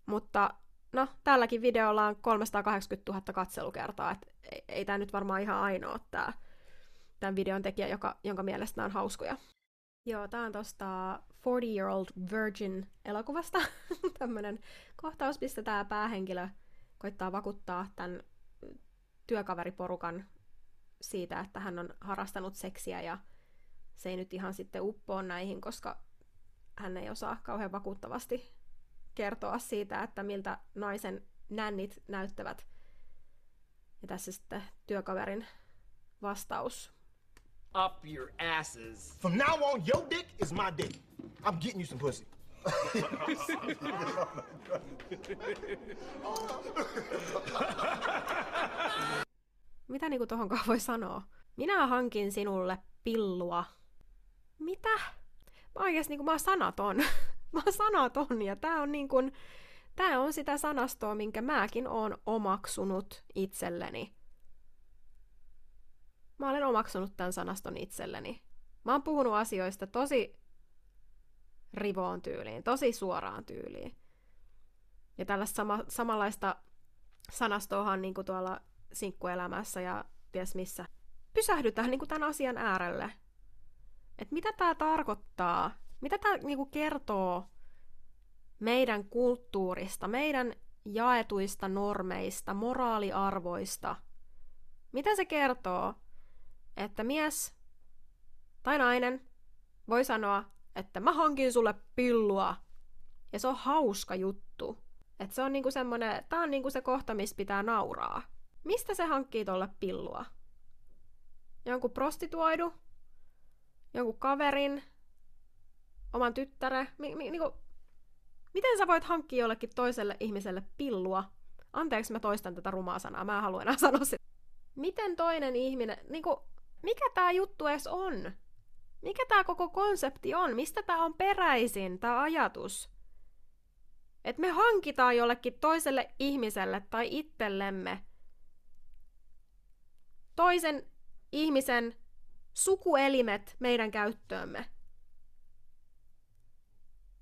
mutta no, tälläkin videolla on 380 000 katselukertaa, että ei, ei tämä nyt varmaan ihan ainoa tämä tämän videon tekijä, joka, jonka mielestä on hauskoja. Joo, tämä on tuosta 40 Year Old Virgin elokuvasta. Tämmöinen kohtaus, missä tämä päähenkilö koittaa vakuuttaa tämän työkaveriporukan siitä, että hän on harrastanut seksiä ja se ei nyt ihan sitten uppoa näihin, koska hän ei osaa kauhean vakuuttavasti kertoa siitä, että miltä naisen nännit näyttävät. Ja tässä sitten työkaverin vastaus. Up your asses. From now on, your dick is my dick. I'm getting you some pussy. Mitä niinku tohonkaan voi sanoa? Minä hankin sinulle pillua. Mitä? Mä oikeesti niinku mä oon sanaton. Mä oon sanaton ja tää on niinku... Tää on sitä sanastoa, minkä mäkin oon omaksunut itselleni. Mä olen omaksunut tämän sanaston itselleni. Mä oon puhunut asioista tosi rivoon tyyliin, tosi suoraan tyyliin. Ja tällaista sama, samanlaista sanastoahan niin kuin tuolla sinkkuelämässä ja ties missä. Pysähdytään niin kuin tämän asian äärelle. Että mitä tämä tarkoittaa? Mitä tämä niin kuin kertoo meidän kulttuurista, meidän jaetuista normeista, moraaliarvoista. Mitä se kertoo? Että mies tai nainen voi sanoa, että mä hankin sulle pillua. Ja se on hauska juttu. Että se on niinku semmonen, tää on niinku se kohta, missä pitää nauraa. Mistä se hankkii tolle pillua? Jonkun prostituoidu? Jonkun kaverin? Oman tyttäre? Mi- mi- niinku, miten sä voit hankkia jollekin toiselle ihmiselle pillua? Anteeksi, mä toistan tätä rumaa sanaa, mä en halua enää sanoa sitä. Miten toinen ihminen, niinku, mikä tää juttu edes on? Mikä tää koko konsepti on? Mistä tää on peräisin, tää ajatus? Että me hankitaan jollekin toiselle ihmiselle tai itsellemme toisen ihmisen sukuelimet meidän käyttöömme.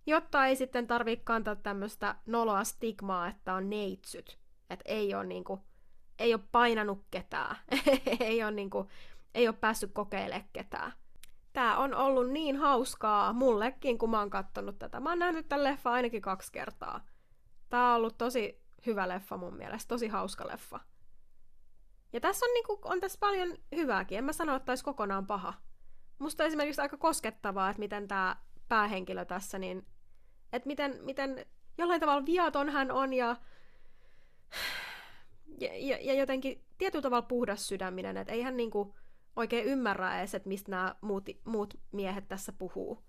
Jotta ei sitten tarvitse kantaa tämmöistä noloa stigmaa, että on neitsyt. Että ei ole niinku, ei ole painanut ketään. ei ole niinku, ei ole päässyt kokeilemaan ketään. Tää on ollut niin hauskaa mullekin, kun mä oon kattonut tätä. Mä oon nähnyt tämän leffa ainakin kaksi kertaa. Tää on ollut tosi hyvä leffa mun mielestä, tosi hauska leffa. Ja tässä on, niinku, on tässä paljon hyvääkin. En mä sano, että olisi kokonaan paha. Musta on esimerkiksi aika koskettavaa, että miten tämä päähenkilö tässä, niin että miten, miten jollain tavalla viaton hän on ja, ja, ja, ja jotenkin tietyllä tavalla puhdas sydäminen, että ei hän niinku oikein ymmärrä edes, että mistä nämä muut, muut miehet tässä puhuu.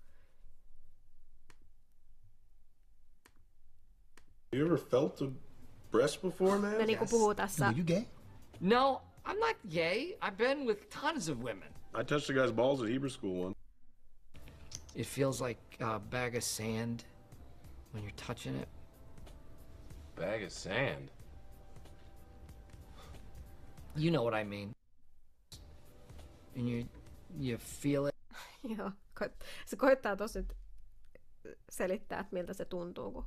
You ever felt a breast before, man? Ne niinku puhuu tässä. you gay? No, I'm not gay. I've been with tons of women. I touched a guy's balls at Hebrew school once. It feels like a bag of sand when you're touching it. Bag of sand. You know what I mean. And you you feel it. Joo, se koittaa tosi selittää, että miltä se tuntuu, kun,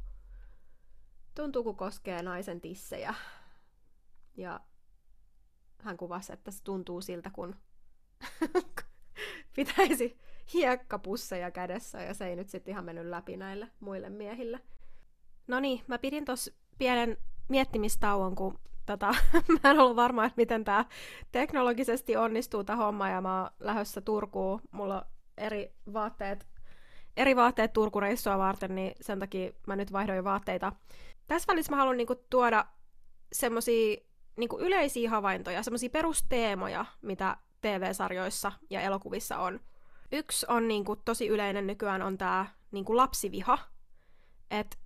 tuntuu, kun koskee naisen tissejä. Ja hän kuvasi, että se tuntuu siltä, kun pitäisi hiekkapusseja kädessä, ja se ei nyt sitten ihan mennyt läpi näille muille miehille. No niin, mä pidin tuossa pienen miettimistauon, kun tota, mä en ollut varma, että miten tämä teknologisesti onnistuu tämä homma, ja mä oon lähdössä Turkuun. Mulla on eri vaatteet, eri vaatteet Turkureissua varten, niin sen takia mä nyt vaihdoin vaatteita. Tässä välissä mä haluan niinku tuoda semmosia niinku yleisiä havaintoja, semmosia perusteemoja, mitä TV-sarjoissa ja elokuvissa on. Yksi on niinku tosi yleinen nykyään on tämä niinku lapsiviha. Et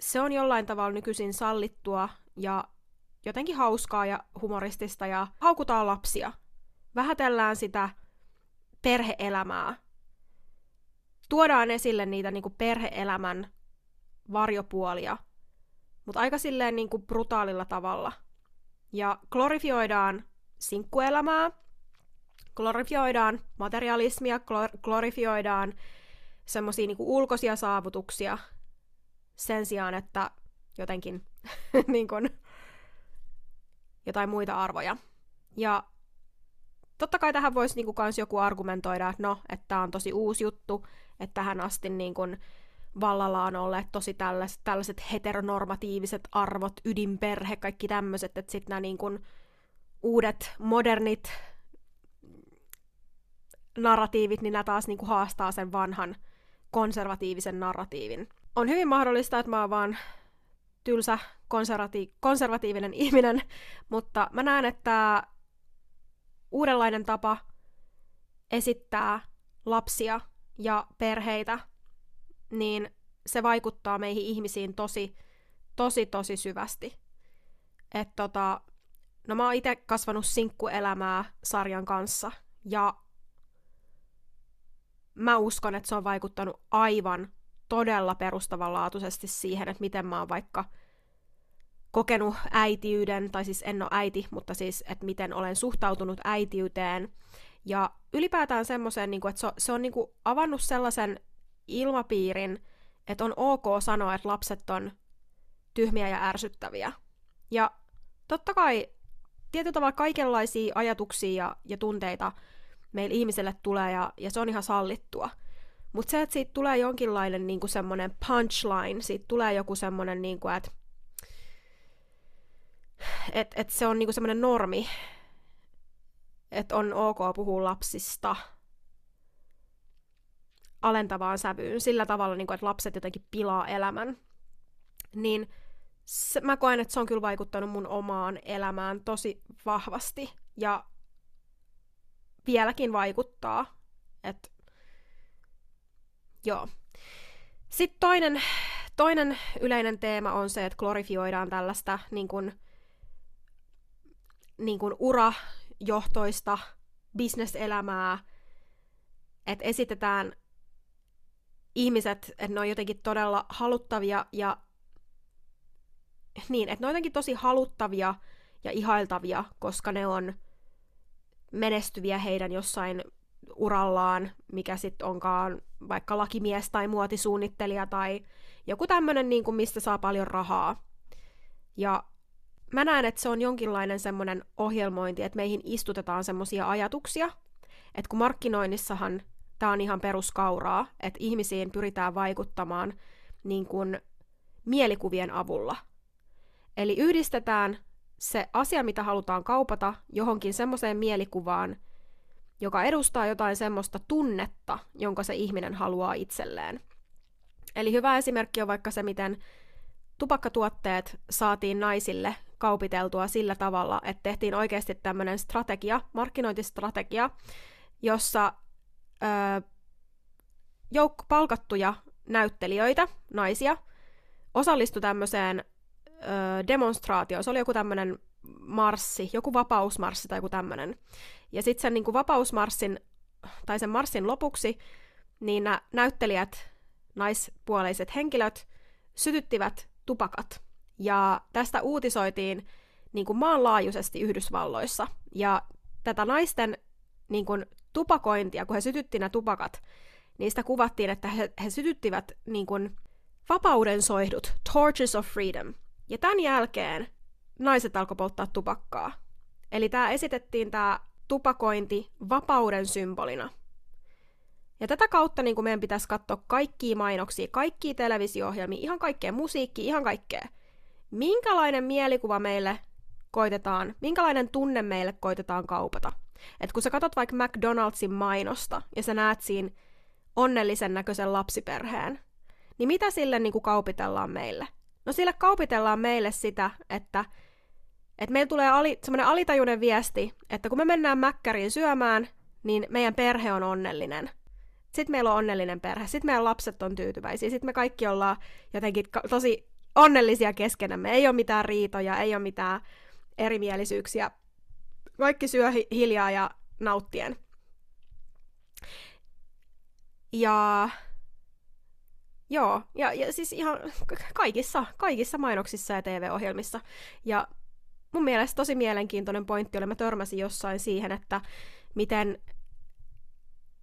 se on jollain tavalla nykyisin sallittua ja jotenkin hauskaa ja humoristista ja haukutaan lapsia. Vähätellään sitä perheelämää. Tuodaan esille niitä niinku perheelämän varjopuolia, mutta aika silleen niinku brutaalilla tavalla. Ja glorifioidaan sinkkuelämää, glorifioidaan materialismia, glor- glorifioidaan semmoisia niinku ulkoisia saavutuksia sen sijaan, että jotenkin niin kun, jotain muita arvoja. Ja totta kai tähän voisi niinku kans joku argumentoida, että no, että tämä on tosi uusi juttu, että tähän asti niin kun vallalla on olleet tosi tällaiset, tällaiset heteronormatiiviset arvot, ydinperhe, kaikki tämmöiset, että sitten nämä niin kun uudet, modernit narratiivit, niin nämä taas niin kuin haastaa sen vanhan konservatiivisen narratiivin. On hyvin mahdollista, että mä oon vaan tylsä konservati- konservatiivinen ihminen, mutta mä näen, että uudenlainen tapa esittää lapsia ja perheitä, niin se vaikuttaa meihin ihmisiin tosi, tosi, tosi syvästi. Et tota, no mä oon itse kasvanut sinkkuelämää sarjan kanssa, ja mä uskon, että se on vaikuttanut aivan todella perustavanlaatuisesti siihen, että miten mä oon vaikka kokenut äitiyden, tai siis en ole äiti, mutta siis, että miten olen suhtautunut äitiyteen. Ja ylipäätään semmoiseen, niin että se, on niin kuin avannut sellaisen ilmapiirin, että on ok sanoa, että lapset on tyhmiä ja ärsyttäviä. Ja totta kai tietyllä tavalla kaikenlaisia ajatuksia ja, ja tunteita meillä ihmiselle tulee ja, ja se on ihan sallittua. Mutta se, että siitä tulee jonkinlainen niinku semmoinen punchline, siitä tulee joku semmoinen, niinku, että että et se on niinku semmoinen normi, että on ok puhua lapsista alentavaan sävyyn sillä tavalla, niinku, että lapset jotenkin pilaa elämän. Niin se, mä koen, että se on kyllä vaikuttanut mun omaan elämään tosi vahvasti ja vieläkin vaikuttaa. Et, joo. Sitten toinen, toinen yleinen teema on se, että glorifioidaan tällaista niin kuin, niin kuin urajohtoista bisneselämää, että esitetään ihmiset, että ne on jotenkin todella haluttavia ja niin, että ne on jotenkin tosi haluttavia ja ihailtavia, koska ne on menestyviä heidän jossain urallaan, mikä sitten onkaan vaikka lakimies tai muotisuunnittelija tai joku tämmöinen, niin kuin mistä saa paljon rahaa. Ja mä näen, että se on jonkinlainen semmoinen ohjelmointi, että meihin istutetaan semmoisia ajatuksia, että kun markkinoinnissahan tämä on ihan peruskauraa, että ihmisiin pyritään vaikuttamaan niin kuin mielikuvien avulla. Eli yhdistetään se asia, mitä halutaan kaupata, johonkin semmoiseen mielikuvaan, joka edustaa jotain semmoista tunnetta, jonka se ihminen haluaa itselleen. Eli hyvä esimerkki on vaikka se, miten tupakkatuotteet saatiin naisille kaupiteltua sillä tavalla, että tehtiin oikeasti tämmöinen strategia, markkinointistrategia, jossa ö, joukko palkattuja näyttelijöitä, naisia, osallistui tämmöiseen ö, demonstraatioon. Se oli joku tämmöinen marssi, joku vapausmarssi tai joku tämmöinen. Ja sitten sen niin kuin vapausmarssin, tai sen marssin lopuksi, niin nämä näyttelijät, naispuoleiset henkilöt, sytyttivät tupakat. Ja tästä uutisoitiin niin kuin maanlaajuisesti Yhdysvalloissa. Ja tätä naisten niin kuin, tupakointia, kun he sytytti nämä tupakat, niistä kuvattiin, että he, he sytyttivät niin kuin, vapauden soihdut, torches of freedom. Ja tämän jälkeen naiset alkoi polttaa tupakkaa. Eli tämä esitettiin tämä tupakointi vapauden symbolina. Ja tätä kautta niin kuin meidän pitäisi katsoa kaikkia mainoksia, kaikkia televisio-ohjelmia, ihan kaikkea musiikkia, ihan kaikkea. Minkälainen mielikuva meille koitetaan, minkälainen tunne meille koitetaan kaupata. Et kun sä katsot vaikka McDonald'sin mainosta ja sä näet siinä onnellisen näköisen lapsiperheen, niin mitä sille niin kuin kaupitellaan meille? No sille kaupitellaan meille sitä, että että meillä tulee ali, semmoinen alitajuinen viesti, että kun me mennään mäkkäriin syömään, niin meidän perhe on onnellinen. Sitten meillä on onnellinen perhe, sitten meidän lapset on tyytyväisiä, sitten me kaikki ollaan jotenkin tosi onnellisia keskenämme. Ei ole mitään riitoja, ei ole mitään erimielisyyksiä. Kaikki syö hi- hiljaa ja nauttien. Ja Joo, ja, ja siis ihan kaikissa, kaikissa mainoksissa ja TV-ohjelmissa. Ja mun mielestä tosi mielenkiintoinen pointti oli, mä törmäsin jossain siihen, että miten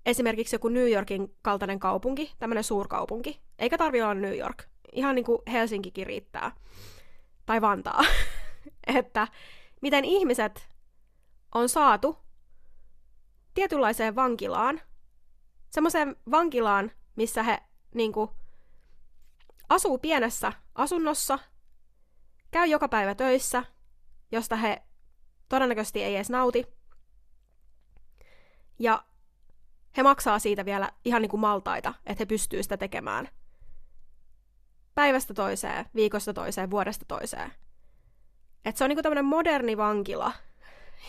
esimerkiksi joku New Yorkin kaltainen kaupunki, tämmöinen suurkaupunki, eikä tarvi olla New York, ihan niin kuin Helsinkikin riittää, tai Vantaa, että miten ihmiset on saatu tietynlaiseen vankilaan, semmoiseen vankilaan, missä he niin kuin, asuu pienessä asunnossa, käy joka päivä töissä, josta he todennäköisesti ei edes nauti. Ja he maksaa siitä vielä ihan niin kuin maltaita, että he pystyy sitä tekemään. Päivästä toiseen, viikosta toiseen, vuodesta toiseen. Että se on niin kuin tämmöinen moderni vankila.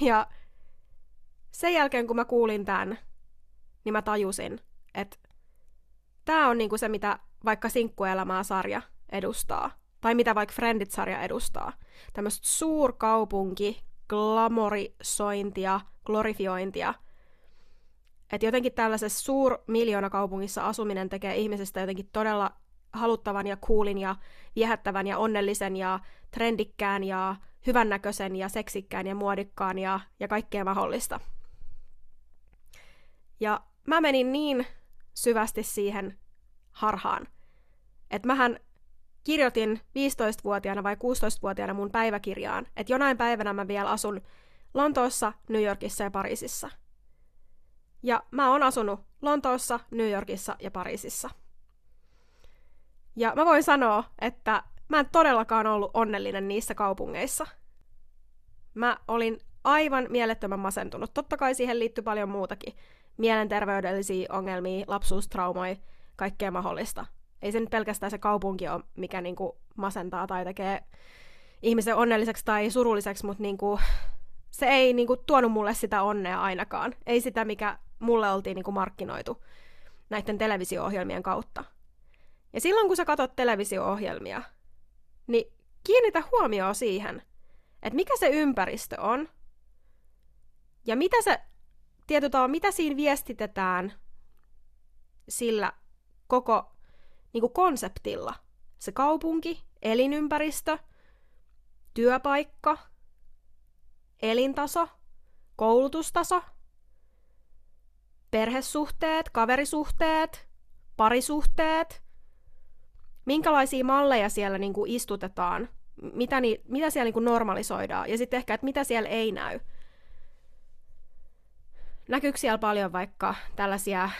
Ja sen jälkeen, kun mä kuulin tämän, niin mä tajusin, että tämä on niin kuin se, mitä vaikka Sinkkuelämää sarja edustaa. Tai mitä vaikka Friendit-sarja edustaa. Tämmöistä suurkaupunki, glamorisointia, glorifiointia. Että jotenkin tällaisessa suurmiljoonakaupungissa asuminen tekee ihmisestä jotenkin todella haluttavan ja coolin ja viehättävän ja onnellisen ja trendikkään ja hyvännäköisen ja seksikkään ja muodikkaan ja, ja kaikkea mahdollista. Ja mä menin niin syvästi siihen harhaan, että mähän kirjoitin 15-vuotiaana vai 16-vuotiaana mun päiväkirjaan, että jonain päivänä mä vielä asun Lontoossa, New Yorkissa ja Pariisissa. Ja mä oon asunut Lontoossa, New Yorkissa ja Pariisissa. Ja mä voin sanoa, että mä en todellakaan ollut onnellinen niissä kaupungeissa. Mä olin aivan mielettömän masentunut. Totta kai siihen liittyy paljon muutakin. Mielenterveydellisiä ongelmia, lapsuustraumoja, kaikkea mahdollista. Ei se nyt pelkästään se kaupunki ole, mikä niinku masentaa tai tekee ihmisen onnelliseksi tai surulliseksi, mutta niinku, se ei niinku tuonut mulle sitä onnea ainakaan. Ei sitä, mikä mulle oltiin niinku markkinoitu näiden televisio-ohjelmien kautta. Ja silloin kun sä katsot televisio-ohjelmia, niin kiinnitä huomioon siihen, että mikä se ympäristö on, ja mitä se, tietyllä mitä siinä viestitetään sillä koko niin kuin konseptilla. Se kaupunki, elinympäristö, työpaikka, elintaso, koulutustaso, perhesuhteet, kaverisuhteet, parisuhteet, minkälaisia malleja siellä niin kuin istutetaan, mitä, ni, mitä siellä niin kuin normalisoidaan, ja sitten ehkä, että mitä siellä ei näy. Näkyykö siellä paljon vaikka tällaisia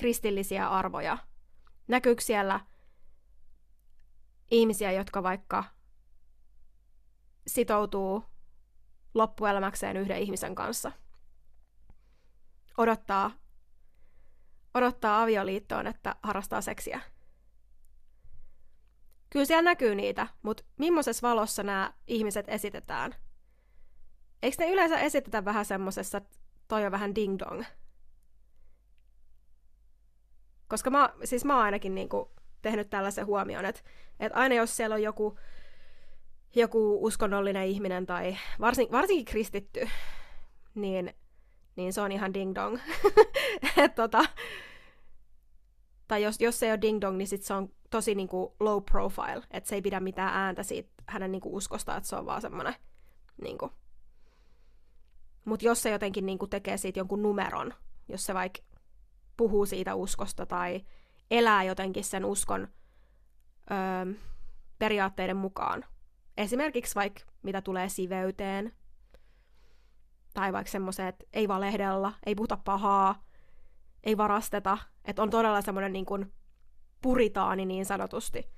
kristillisiä arvoja? Näkyykö siellä ihmisiä, jotka vaikka sitoutuu loppuelämäkseen yhden ihmisen kanssa? Odottaa, odottaa avioliittoon, että harrastaa seksiä. Kyllä siellä näkyy niitä, mutta millaisessa valossa nämä ihmiset esitetään? Eikö ne yleensä esitetä vähän semmosessa, toi on vähän ding dong? Koska mä, siis mä oon ainakin niinku tehnyt tällaisen huomioon, että, että aina jos siellä on joku, joku uskonnollinen ihminen tai varsin, varsinkin kristitty, niin, niin se on ihan ding dong. Et tota, tai jos, jos se ei ole ding dong, niin sit se on tosi niinku low profile, että se ei pidä mitään ääntä siitä hänen niinku uskosta, että se on vaan semmoinen niinku. Mutta jos se jotenkin niinku tekee siitä jonkun numeron, jos se vaikka puhuu siitä uskosta tai elää jotenkin sen uskon öö, periaatteiden mukaan. Esimerkiksi vaikka mitä tulee siveyteen, tai vaikka semmoiseen, että ei valehdella, ei puhuta pahaa, ei varasteta, että on todella semmoinen niin kuin puritaani niin sanotusti,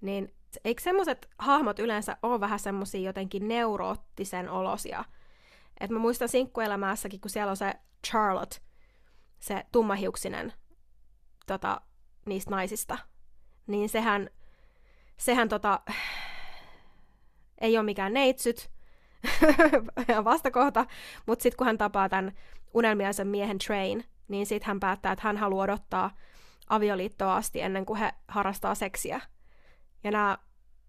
niin eikö semmoiset hahmot yleensä ole vähän semmoisia jotenkin neuroottisen olosia? Et mä muistan sinkkuelämässäkin, kun siellä on se Charlotte, se tummahiuksinen tota, niistä naisista, niin sehän, sehän tota, ei ole mikään neitsyt, vastakohta, mutta sitten kun hän tapaa tämän unelmiaisen miehen Train, niin sitten hän päättää, että hän haluaa odottaa avioliittoa asti ennen kuin he harrastaa seksiä. Ja nämä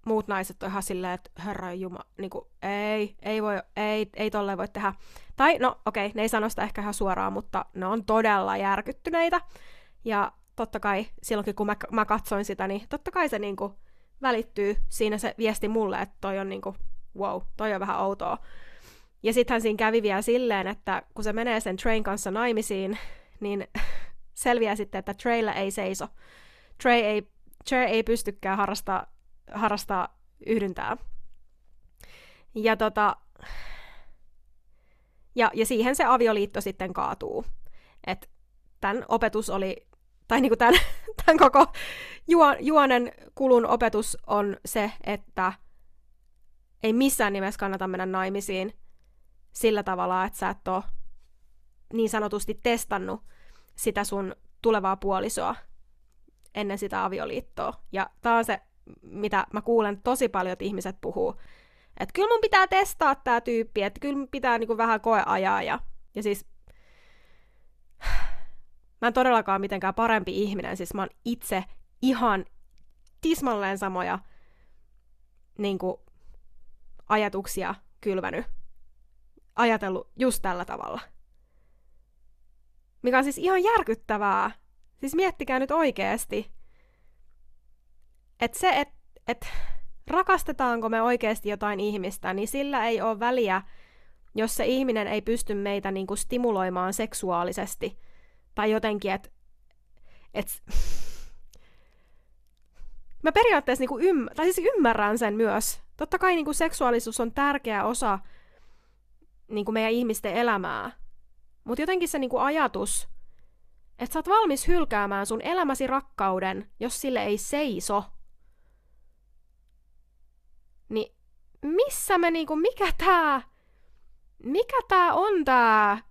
muut naiset on ihan silleen, että herra juma, niin kuin, ei, ei voi, ei, ei tolleen voi tehdä. Tai no okei, okay, ne ei sano sitä ehkä ihan suoraan, mutta ne on todella järkyttyneitä. Ja totta kai silloinkin kun mä, mä katsoin sitä, niin totta kai se niin kuin, välittyy siinä se viesti mulle, että toi on niin kuin, wow, toi on vähän outoa. Ja sittenhän siinä kävi vielä silleen, että kun se menee sen Train kanssa naimisiin, niin selviää sitten, että Treyllä ei seiso. Trey ei, Trey ei pystykään harrastaa, harrastaa yhdyntää. Ja, tota, ja, ja siihen se avioliitto sitten kaatuu. Et tämän opetus oli, tai niinku tämän, tämän koko juonen kulun opetus on se, että ei missään nimessä kannata mennä naimisiin sillä tavalla, että sä et ole niin sanotusti testannut sitä sun tulevaa puolisoa ennen sitä avioliittoa. Ja tää on se, mitä mä kuulen tosi paljon, että ihmiset puhuu. Että kyllä mun pitää testaa tää tyyppi, että kyllä mun pitää niinku vähän koeajaa. Ja, ja siis mä en todellakaan mitenkään parempi ihminen, siis mä oon itse ihan tismalleen samoja niin kuin, ajatuksia kylvänyt. Ajatellut just tällä tavalla. Mikä on siis ihan järkyttävää. Siis miettikää nyt oikeesti. Että se, että et rakastetaanko me oikeasti jotain ihmistä, niin sillä ei ole väliä, jos se ihminen ei pysty meitä niinku stimuloimaan seksuaalisesti. Tai jotenkin, että et, mä periaatteessa niinku ymm, tai siis ymmärrän sen myös. Totta kai niinku seksuaalisuus on tärkeä osa niinku meidän ihmisten elämää. Mutta jotenkin se niinku ajatus, että sä oot valmis hylkäämään sun elämäsi rakkauden, jos sille ei seiso, niin missä me niinku, mikä tää, mikä tää on tää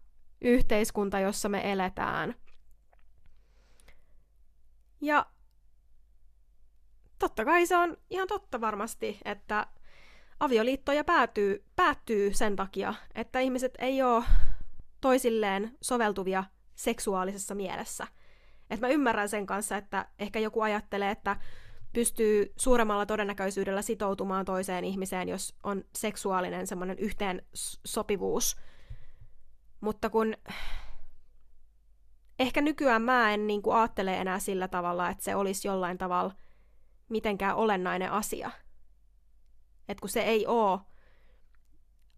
yhteiskunta, jossa me eletään. Ja totta kai se on ihan totta varmasti, että avioliittoja päätyy, päättyy sen takia, että ihmiset ei ole toisilleen soveltuvia seksuaalisessa mielessä. Et mä ymmärrän sen kanssa, että ehkä joku ajattelee, että pystyy suuremmalla todennäköisyydellä sitoutumaan toiseen ihmiseen, jos on seksuaalinen semmoinen yhteen sopivuus. Mutta kun ehkä nykyään mä en niin kuin ajattele enää sillä tavalla, että se olisi jollain tavalla mitenkään olennainen asia. Että kun se ei ole,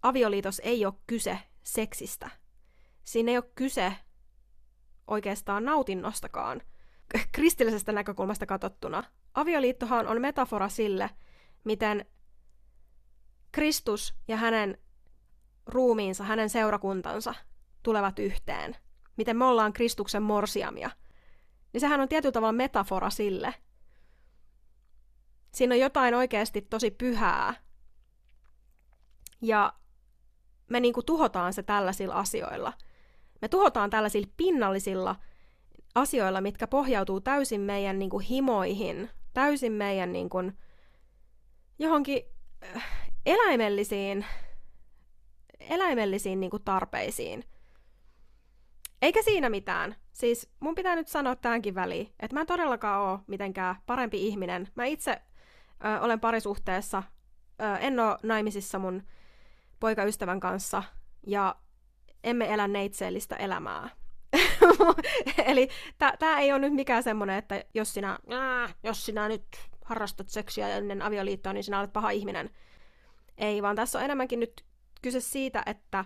avioliitos ei ole kyse seksistä. Siinä ei ole kyse oikeastaan nautinnostakaan. Kristillisestä näkökulmasta katsottuna avioliittohan on metafora sille, miten Kristus ja hänen ruumiinsa, hänen seurakuntansa tulevat yhteen. Miten me ollaan Kristuksen morsiamia. Niin sehän on tietyllä tavalla metafora sille. Siinä on jotain oikeasti tosi pyhää. Ja me niinku tuhotaan se tällaisilla asioilla. Me tuhotaan tällaisilla pinnallisilla asioilla, mitkä pohjautuu täysin meidän niinku himoihin, täysin meidän niin kuin, johonkin äh, eläimellisiin, eläimellisiin niin kuin tarpeisiin. Eikä siinä mitään. Siis mun pitää nyt sanoa tämänkin väliin, että mä en todellakaan ole mitenkään parempi ihminen. Mä itse ö, olen parisuhteessa, ö, en ole naimisissa mun poikaystävän kanssa ja emme elä neitseellistä elämää. Eli tämä ei ole nyt mikään semmoinen, että jos sinä, äh, jos sinä nyt harrastat seksiä ennen avioliittoa, niin sinä olet paha ihminen. Ei, vaan tässä on enemmänkin nyt kyse siitä, että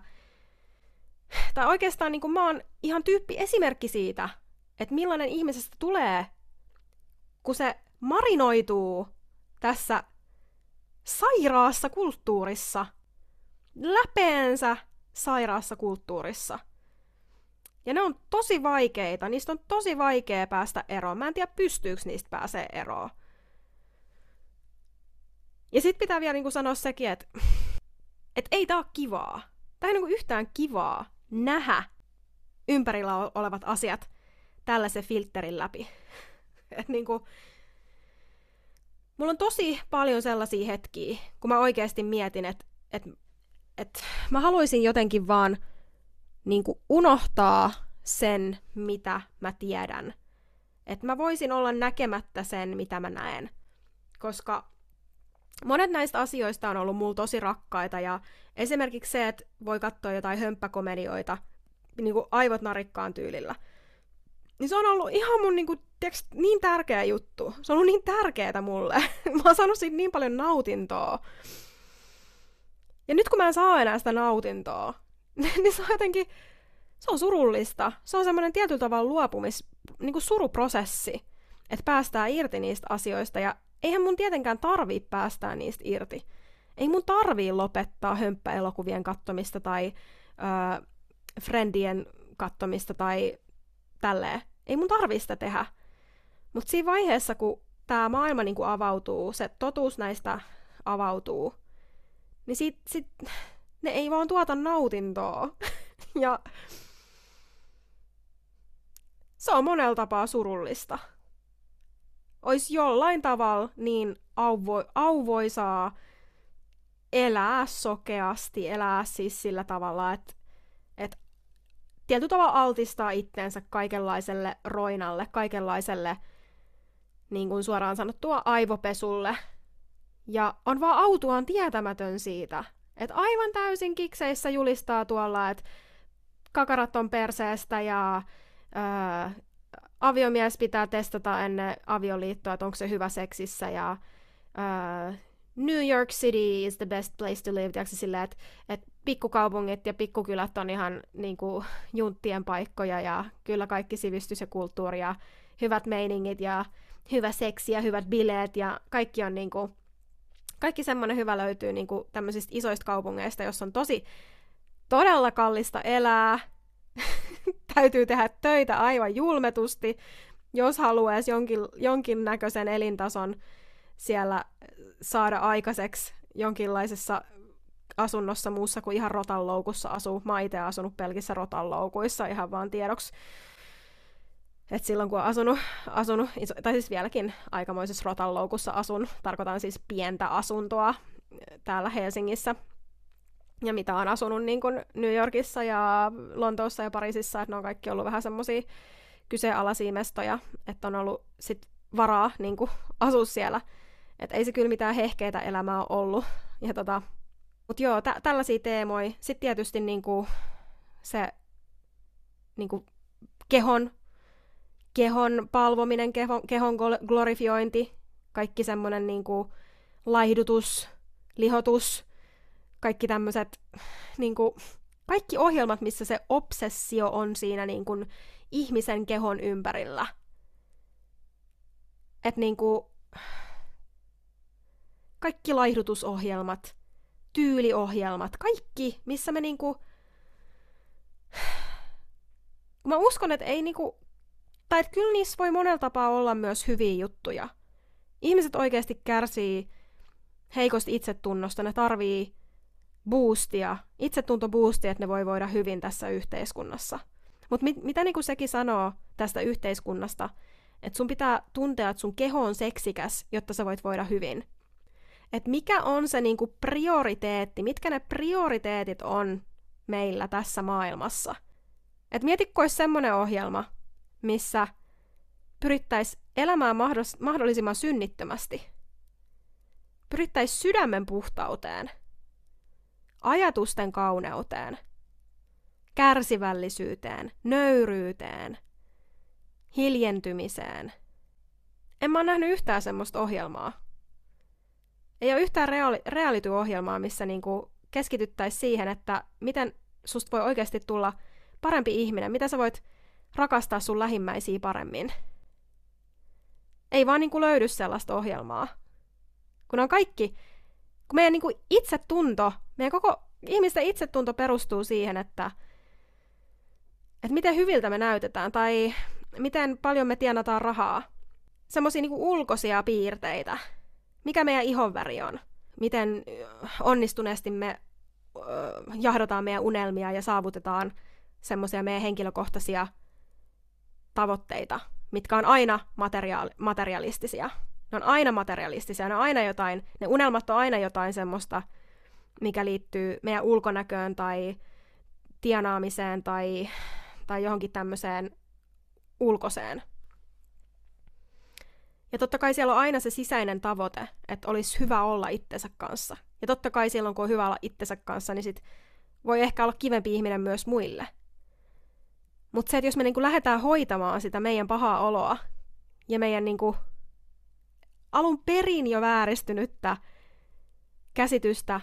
tai oikeastaan niin kuin mä oon ihan tyyppi esimerkki siitä, että millainen ihmisestä tulee, kun se marinoituu tässä sairaassa kulttuurissa, läpeensä sairaassa kulttuurissa – ja ne on tosi vaikeita, niistä on tosi vaikea päästä eroon. Mä en tiedä, pystyykö niistä pääsee eroon. Ja sit pitää vielä niinku sanoa sekin, että et ei tää ole kivaa. Tää ei niinku yhtään kivaa nähdä ympärillä olevat asiat tällaisen filterin läpi. Et niinku, mulla on tosi paljon sellaisia hetkiä, kun mä oikeasti mietin, että et, et mä haluaisin jotenkin vaan – niin kuin unohtaa sen, mitä mä tiedän. Että mä voisin olla näkemättä sen, mitä mä näen. Koska monet näistä asioista on ollut mulla tosi rakkaita ja esimerkiksi se, että voi katsoa jotain hömppäkomedioita niin kuin aivot narikkaan tyylillä. Niin se on ollut ihan mun niin, kuin, tiiäks, niin tärkeä juttu. Se on ollut niin tärkeää mulle. mä oon saanut siitä niin paljon nautintoa. Ja nyt kun mä en saa enää sitä nautintoa, niin se on jotenkin, se on surullista. Se on semmoinen tietyllä tavalla luopumis, niin kuin suruprosessi, että päästään irti niistä asioista ja eihän mun tietenkään tarvii päästää niistä irti. Ei mun tarvii lopettaa hömppäelokuvien kattomista tai öö, friendien kattomista tai tälleen. Ei mun tarvii sitä tehdä. Mutta siinä vaiheessa, kun tämä maailma niinku avautuu, se totuus näistä avautuu, niin sit, sit, ne ei vaan tuota nautintoa. ja se on monella tapaa surullista. Ois jollain tavalla niin auvo, auvoisaa elää sokeasti, elää siis sillä tavalla, että et tietyllä tavalla altistaa itteensä kaikenlaiselle roinalle, kaikenlaiselle niin kuin suoraan sanottua aivopesulle. Ja on vaan autuaan tietämätön siitä, että aivan täysin kikseissä julistaa tuolla, että kakarat on perseestä ja öö, aviomies pitää testata ennen avioliittoa, että onko se hyvä seksissä ja öö, New York City is the best place to live, tiedätkö silleen, että, että pikkukaupungit ja pikkukylät on ihan niin kuin, junttien paikkoja ja kyllä kaikki sivistys ja kulttuuri ja hyvät meiningit ja hyvä seksi ja hyvät bileet ja kaikki on niin kuin, kaikki semmoinen hyvä löytyy niin kuin tämmöisistä isoista kaupungeista, jossa on tosi todella kallista elää, täytyy tehdä töitä aivan julmetusti, jos haluaisi jonkin, jonkinnäköisen elintason siellä saada aikaiseksi. jonkinlaisessa asunnossa muussa kuin ihan rotanloukussa asuu. Mä itse asunut pelkissä rotanloukuissa ihan vaan tiedoksi. Et silloin kun on asunut, asunut, tai siis vieläkin aikamoisessa rotanloukussa asun, tarkoitan siis pientä asuntoa täällä Helsingissä, ja mitä on asunut niin kuin New Yorkissa ja Lontoossa ja Pariisissa, että ne on kaikki ollut vähän semmoisia kyseenalaisia mestoja, että on ollut sit varaa niin kuin, asua siellä. Että ei se kyllä mitään hehkeitä elämää ole ollut. Ja tota, mutta joo, tä- tällaisia teemoja. Sitten tietysti niin kuin, se niin kuin, kehon, kehon palvominen, kehon, kehon glorifiointi, kaikki semmoinen niin kuin, laihdutus, lihotus, kaikki tämmöiset, niin kuin, kaikki ohjelmat, missä se obsessio on siinä niin kuin, ihmisen kehon ympärillä. Että niin kuin, kaikki laihdutusohjelmat, tyyliohjelmat, kaikki, missä me niin kuin, mä uskon, että ei niinku, tai että kyllä niissä voi monella tapaa olla myös hyviä juttuja. Ihmiset oikeasti kärsii heikosta itsetunnosta, ne tarvii boostia, itsetuntoboostia, että ne voi voida hyvin tässä yhteiskunnassa. Mutta mit, mitä niinku sekin sanoo tästä yhteiskunnasta, että sun pitää tuntea, että sun keho on seksikäs, jotta sä voit voida hyvin. Että mikä on se niinku prioriteetti, mitkä ne prioriteetit on meillä tässä maailmassa. Että mietitkö olisi semmoinen ohjelma, missä pyrittäisiin elämään mahdollisimman synnittömästi. Pyrittäisiin sydämen puhtauteen, ajatusten kauneuteen, kärsivällisyyteen, nöyryyteen, hiljentymiseen. En mä ole nähnyt yhtään semmoista ohjelmaa. Ei ole yhtään reaali- reality-ohjelmaa, missä niinku keskityttäisiin siihen, että miten susta voi oikeasti tulla parempi ihminen, miten sä voit rakastaa sun lähimmäisiä paremmin. Ei vaan niinku löydy sellaista ohjelmaa. Kun on kaikki, kun meidän niinku itsetunto, meidän koko ihmisten itsetunto perustuu siihen, että, että miten hyviltä me näytetään tai miten paljon me tienataan rahaa. Semmoisia niinku ulkoisia piirteitä. Mikä meidän ihonväri on. Miten onnistuneesti me jahdotaan meidän unelmia ja saavutetaan semmoisia meidän henkilökohtaisia tavoitteita, mitkä on aina materiaali- materialistisia. Ne on aina materialistisia, ne on aina jotain, ne unelmat on aina jotain semmoista, mikä liittyy meidän ulkonäköön tai tienaamiseen tai, tai johonkin tämmöiseen ulkoseen. Ja totta kai siellä on aina se sisäinen tavoite, että olisi hyvä olla itsensä kanssa. Ja totta kai silloin, kun on hyvä olla itsensä kanssa, niin sit voi ehkä olla kivempi ihminen myös muille. Mutta se, että jos me niinku lähdetään hoitamaan sitä meidän pahaa oloa ja meidän niinku alun perin jo vääristynyttä käsitystä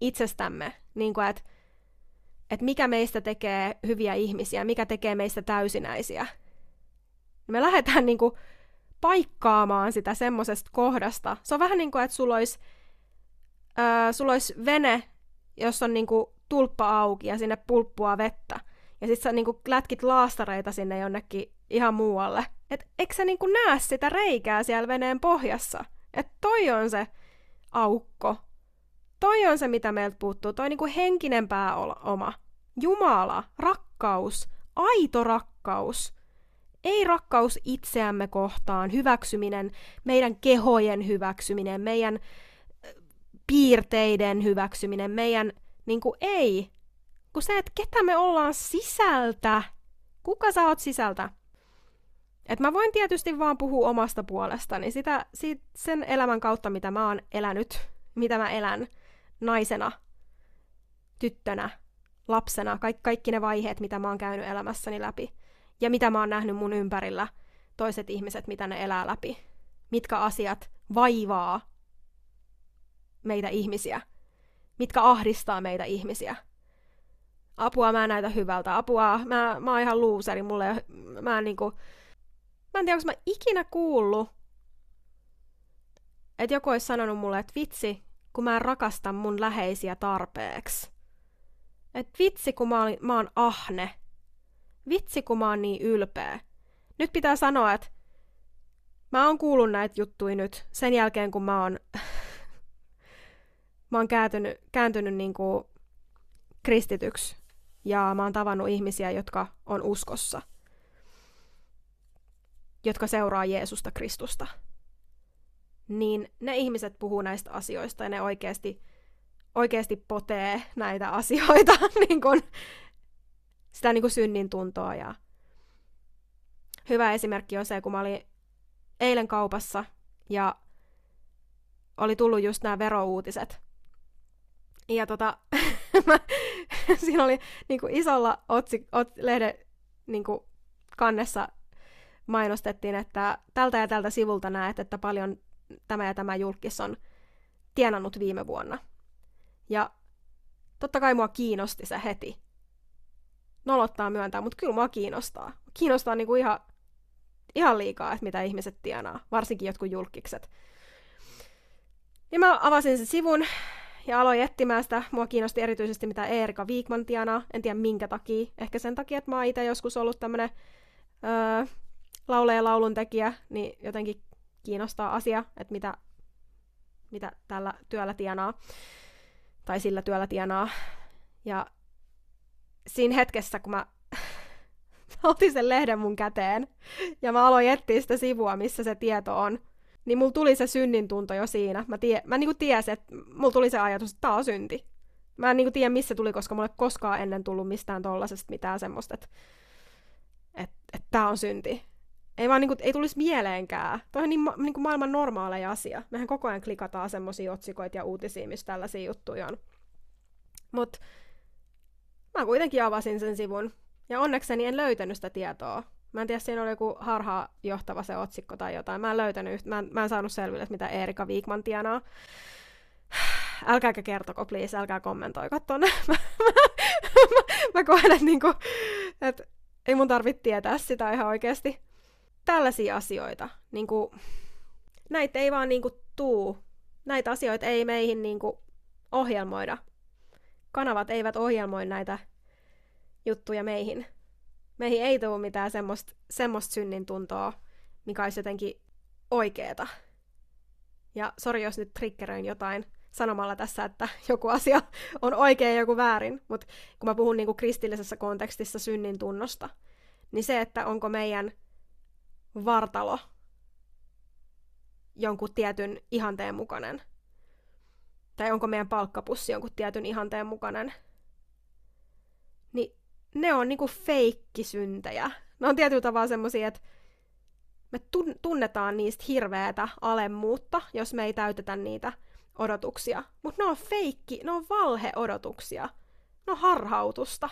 itsestämme, niin kuin, että että mikä meistä tekee hyviä ihmisiä, mikä tekee meistä täysinäisiä. Me lähdetään niin kuin paikkaamaan sitä semmoisesta kohdasta. Se on vähän niin kuin, että sulla olisi, äh, sulla olisi vene, jossa on niin kuin tulppa auki ja sinne pulppua vettä. Ja sitten sä niin kuin lätkit laastareita sinne jonnekin ihan muualle. Et eikö sä niin kuin näe sitä reikää siellä veneen pohjassa? Että toi on se aukko. Toi on se, mitä meiltä puuttuu. Toi niin kuin henkinen pääoma. Jumala, rakkaus, aito rakkaus. Ei rakkaus itseämme kohtaan, hyväksyminen, meidän kehojen hyväksyminen, meidän piirteiden hyväksyminen, meidän, niin kuin ei. Kun se, että ketä me ollaan sisältä. Kuka sä oot sisältä? Et mä voin tietysti vaan puhua omasta puolestani, sitä, siitä, sen elämän kautta, mitä mä oon elänyt, mitä mä elän naisena, tyttönä, lapsena, kaikki, kaikki ne vaiheet, mitä mä oon käynyt elämässäni läpi. Ja mitä mä oon nähnyt mun ympärillä, toiset ihmiset, mitä ne elää läpi. Mitkä asiat vaivaa meitä ihmisiä. Mitkä ahdistaa meitä ihmisiä. Apua mä näytä hyvältä. Apua, mä, mä oon ihan luuseri. Mulle, mä en niinku, mä en tiedä, onko mä ikinä kuullut, että joku olisi sanonut mulle, että vitsi, kun mä en rakasta mun läheisiä tarpeeksi. Et vitsi, kun mä, olin, mä oon ahne. Vitsi, kun mä oon niin ylpeä. Nyt pitää sanoa, että mä oon kuullut näitä juttuja nyt sen jälkeen, kun mä oon mä oon kääntynyt, kääntynyt niin kuin kristityksi ja mä oon tavannut ihmisiä, jotka on uskossa, jotka seuraa Jeesusta Kristusta, niin ne ihmiset puhuu näistä asioista ja ne oikeasti, oikeasti potee näitä asioita, niin kuin, sitä niin kuin synnin tuntoa. Ja hyvä esimerkki on se, kun mä olin eilen kaupassa ja oli tullut just nämä verouutiset. Ja tota, mä, siinä oli niin kuin isolla otsi, ot, lehden niin kuin kannessa mainostettiin, että tältä ja tältä sivulta näet, että paljon tämä ja tämä julkis on tienannut viime vuonna. Ja totta kai mua kiinnosti se heti. Nolottaa myöntää, mutta kyllä mua kiinnostaa. Kiinnostaa niinku ihan, ihan liikaa, että mitä ihmiset tienaa, varsinkin jotkut julkikset. Ja mä avasin sen sivun ja aloin etsimään sitä. Mua kiinnosti erityisesti, mitä Erika Viikman tienaa. En tiedä minkä takia. Ehkä sen takia, että mä oon itse joskus ollut tämmönen öö, laulee ja laulun tekijä, niin jotenkin kiinnostaa asia, että mitä, mitä tällä työllä tienaa. Tai sillä työllä tienaa. Ja siinä hetkessä, kun mä otin sen lehden mun käteen ja mä aloin etsiä sitä sivua, missä se tieto on, niin mulla tuli se synnin tunto jo siinä. Mä, tie, mä niinku tiesin, että mulla tuli se ajatus, että tää on synti. Mä en niinku tiedä, missä tuli, koska mulle koskaan ennen tullut mistään tollasesta mitään semmoista, että et, et tää on synti. Ei vaan niinku, ei tulisi mieleenkään. Toi on niin, ma- niinku maailman normaaleja asia. Mehän koko ajan klikataan semmosia otsikoita ja uutisia, missä tällaisia juttuja on. Mut mä kuitenkin avasin sen sivun. Ja onnekseni en löytänyt sitä tietoa. Mä en tiedä, siinä oli joku harhaa johtava se otsikko tai jotain. Mä en löytänyt, mä en, mä en saanut selville, että mitä Erika Viikman tienaa. Älkääkä kertoko, please, älkää kommentoiko tonne. mä, mä, mä, mä koen, että niinku, et, ei mun tarvitse tietää sitä ihan oikeasti. Tällaisia asioita, niinku, näitä ei vaan niinku tuu. Näitä asioita ei meihin niinku ohjelmoida. Kanavat eivät ohjelmoi näitä juttuja meihin meihin ei tule mitään semmoista, semmoista synnin tuntoa, mikä olisi jotenkin oikeeta. Ja sori, jos nyt triggeröin jotain sanomalla tässä, että joku asia on oikein ja joku väärin, mutta kun mä puhun niinku kristillisessä kontekstissa synnin tunnosta, niin se, että onko meidän vartalo jonkun tietyn ihanteen mukainen, tai onko meidän palkkapussi jonkun tietyn ihanteen mukainen, niin ne on niinku feikkisyntejä. Ne on tietyllä tavalla semmosia, että me tunnetaan niistä hirveätä alemmuutta, jos me ei täytetä niitä odotuksia. Mutta ne on feikki, ne on valheodotuksia. Ne on harhautusta.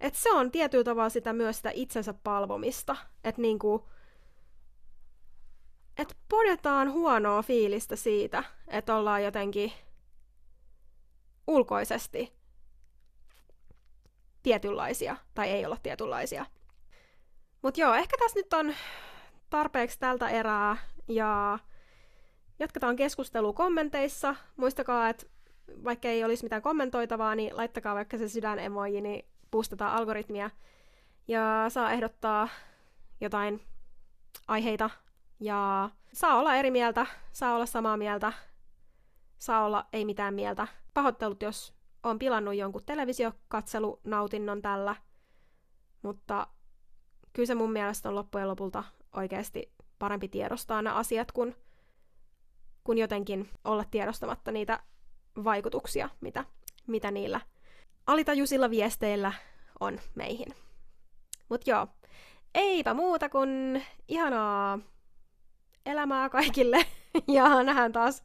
Et se on tietyllä tavalla sitä myös sitä itsensä palvomista. Että niinku, et podetaan huonoa fiilistä siitä, että ollaan jotenkin ulkoisesti tietynlaisia tai ei olla tietynlaisia. Mutta joo, ehkä tässä nyt on tarpeeksi tältä erää ja jatketaan keskustelua kommenteissa. Muistakaa, että vaikka ei olisi mitään kommentoitavaa, niin laittakaa vaikka se sydän emoji, niin boostataan algoritmia. Ja saa ehdottaa jotain aiheita ja saa olla eri mieltä, saa olla samaa mieltä, saa olla ei mitään mieltä. Pahoittelut, jos on pilannut jonkun televisiokatselunautinnon tällä, mutta kyllä se mun mielestä on loppujen lopulta oikeasti parempi tiedostaa nämä asiat, kuin, kuin jotenkin olla tiedostamatta niitä vaikutuksia, mitä, mitä niillä alitajuisilla viesteillä on meihin. Mut joo, eipä muuta kuin ihanaa elämää kaikille ja nähdään taas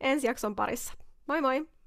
ensi jakson parissa. Moi moi!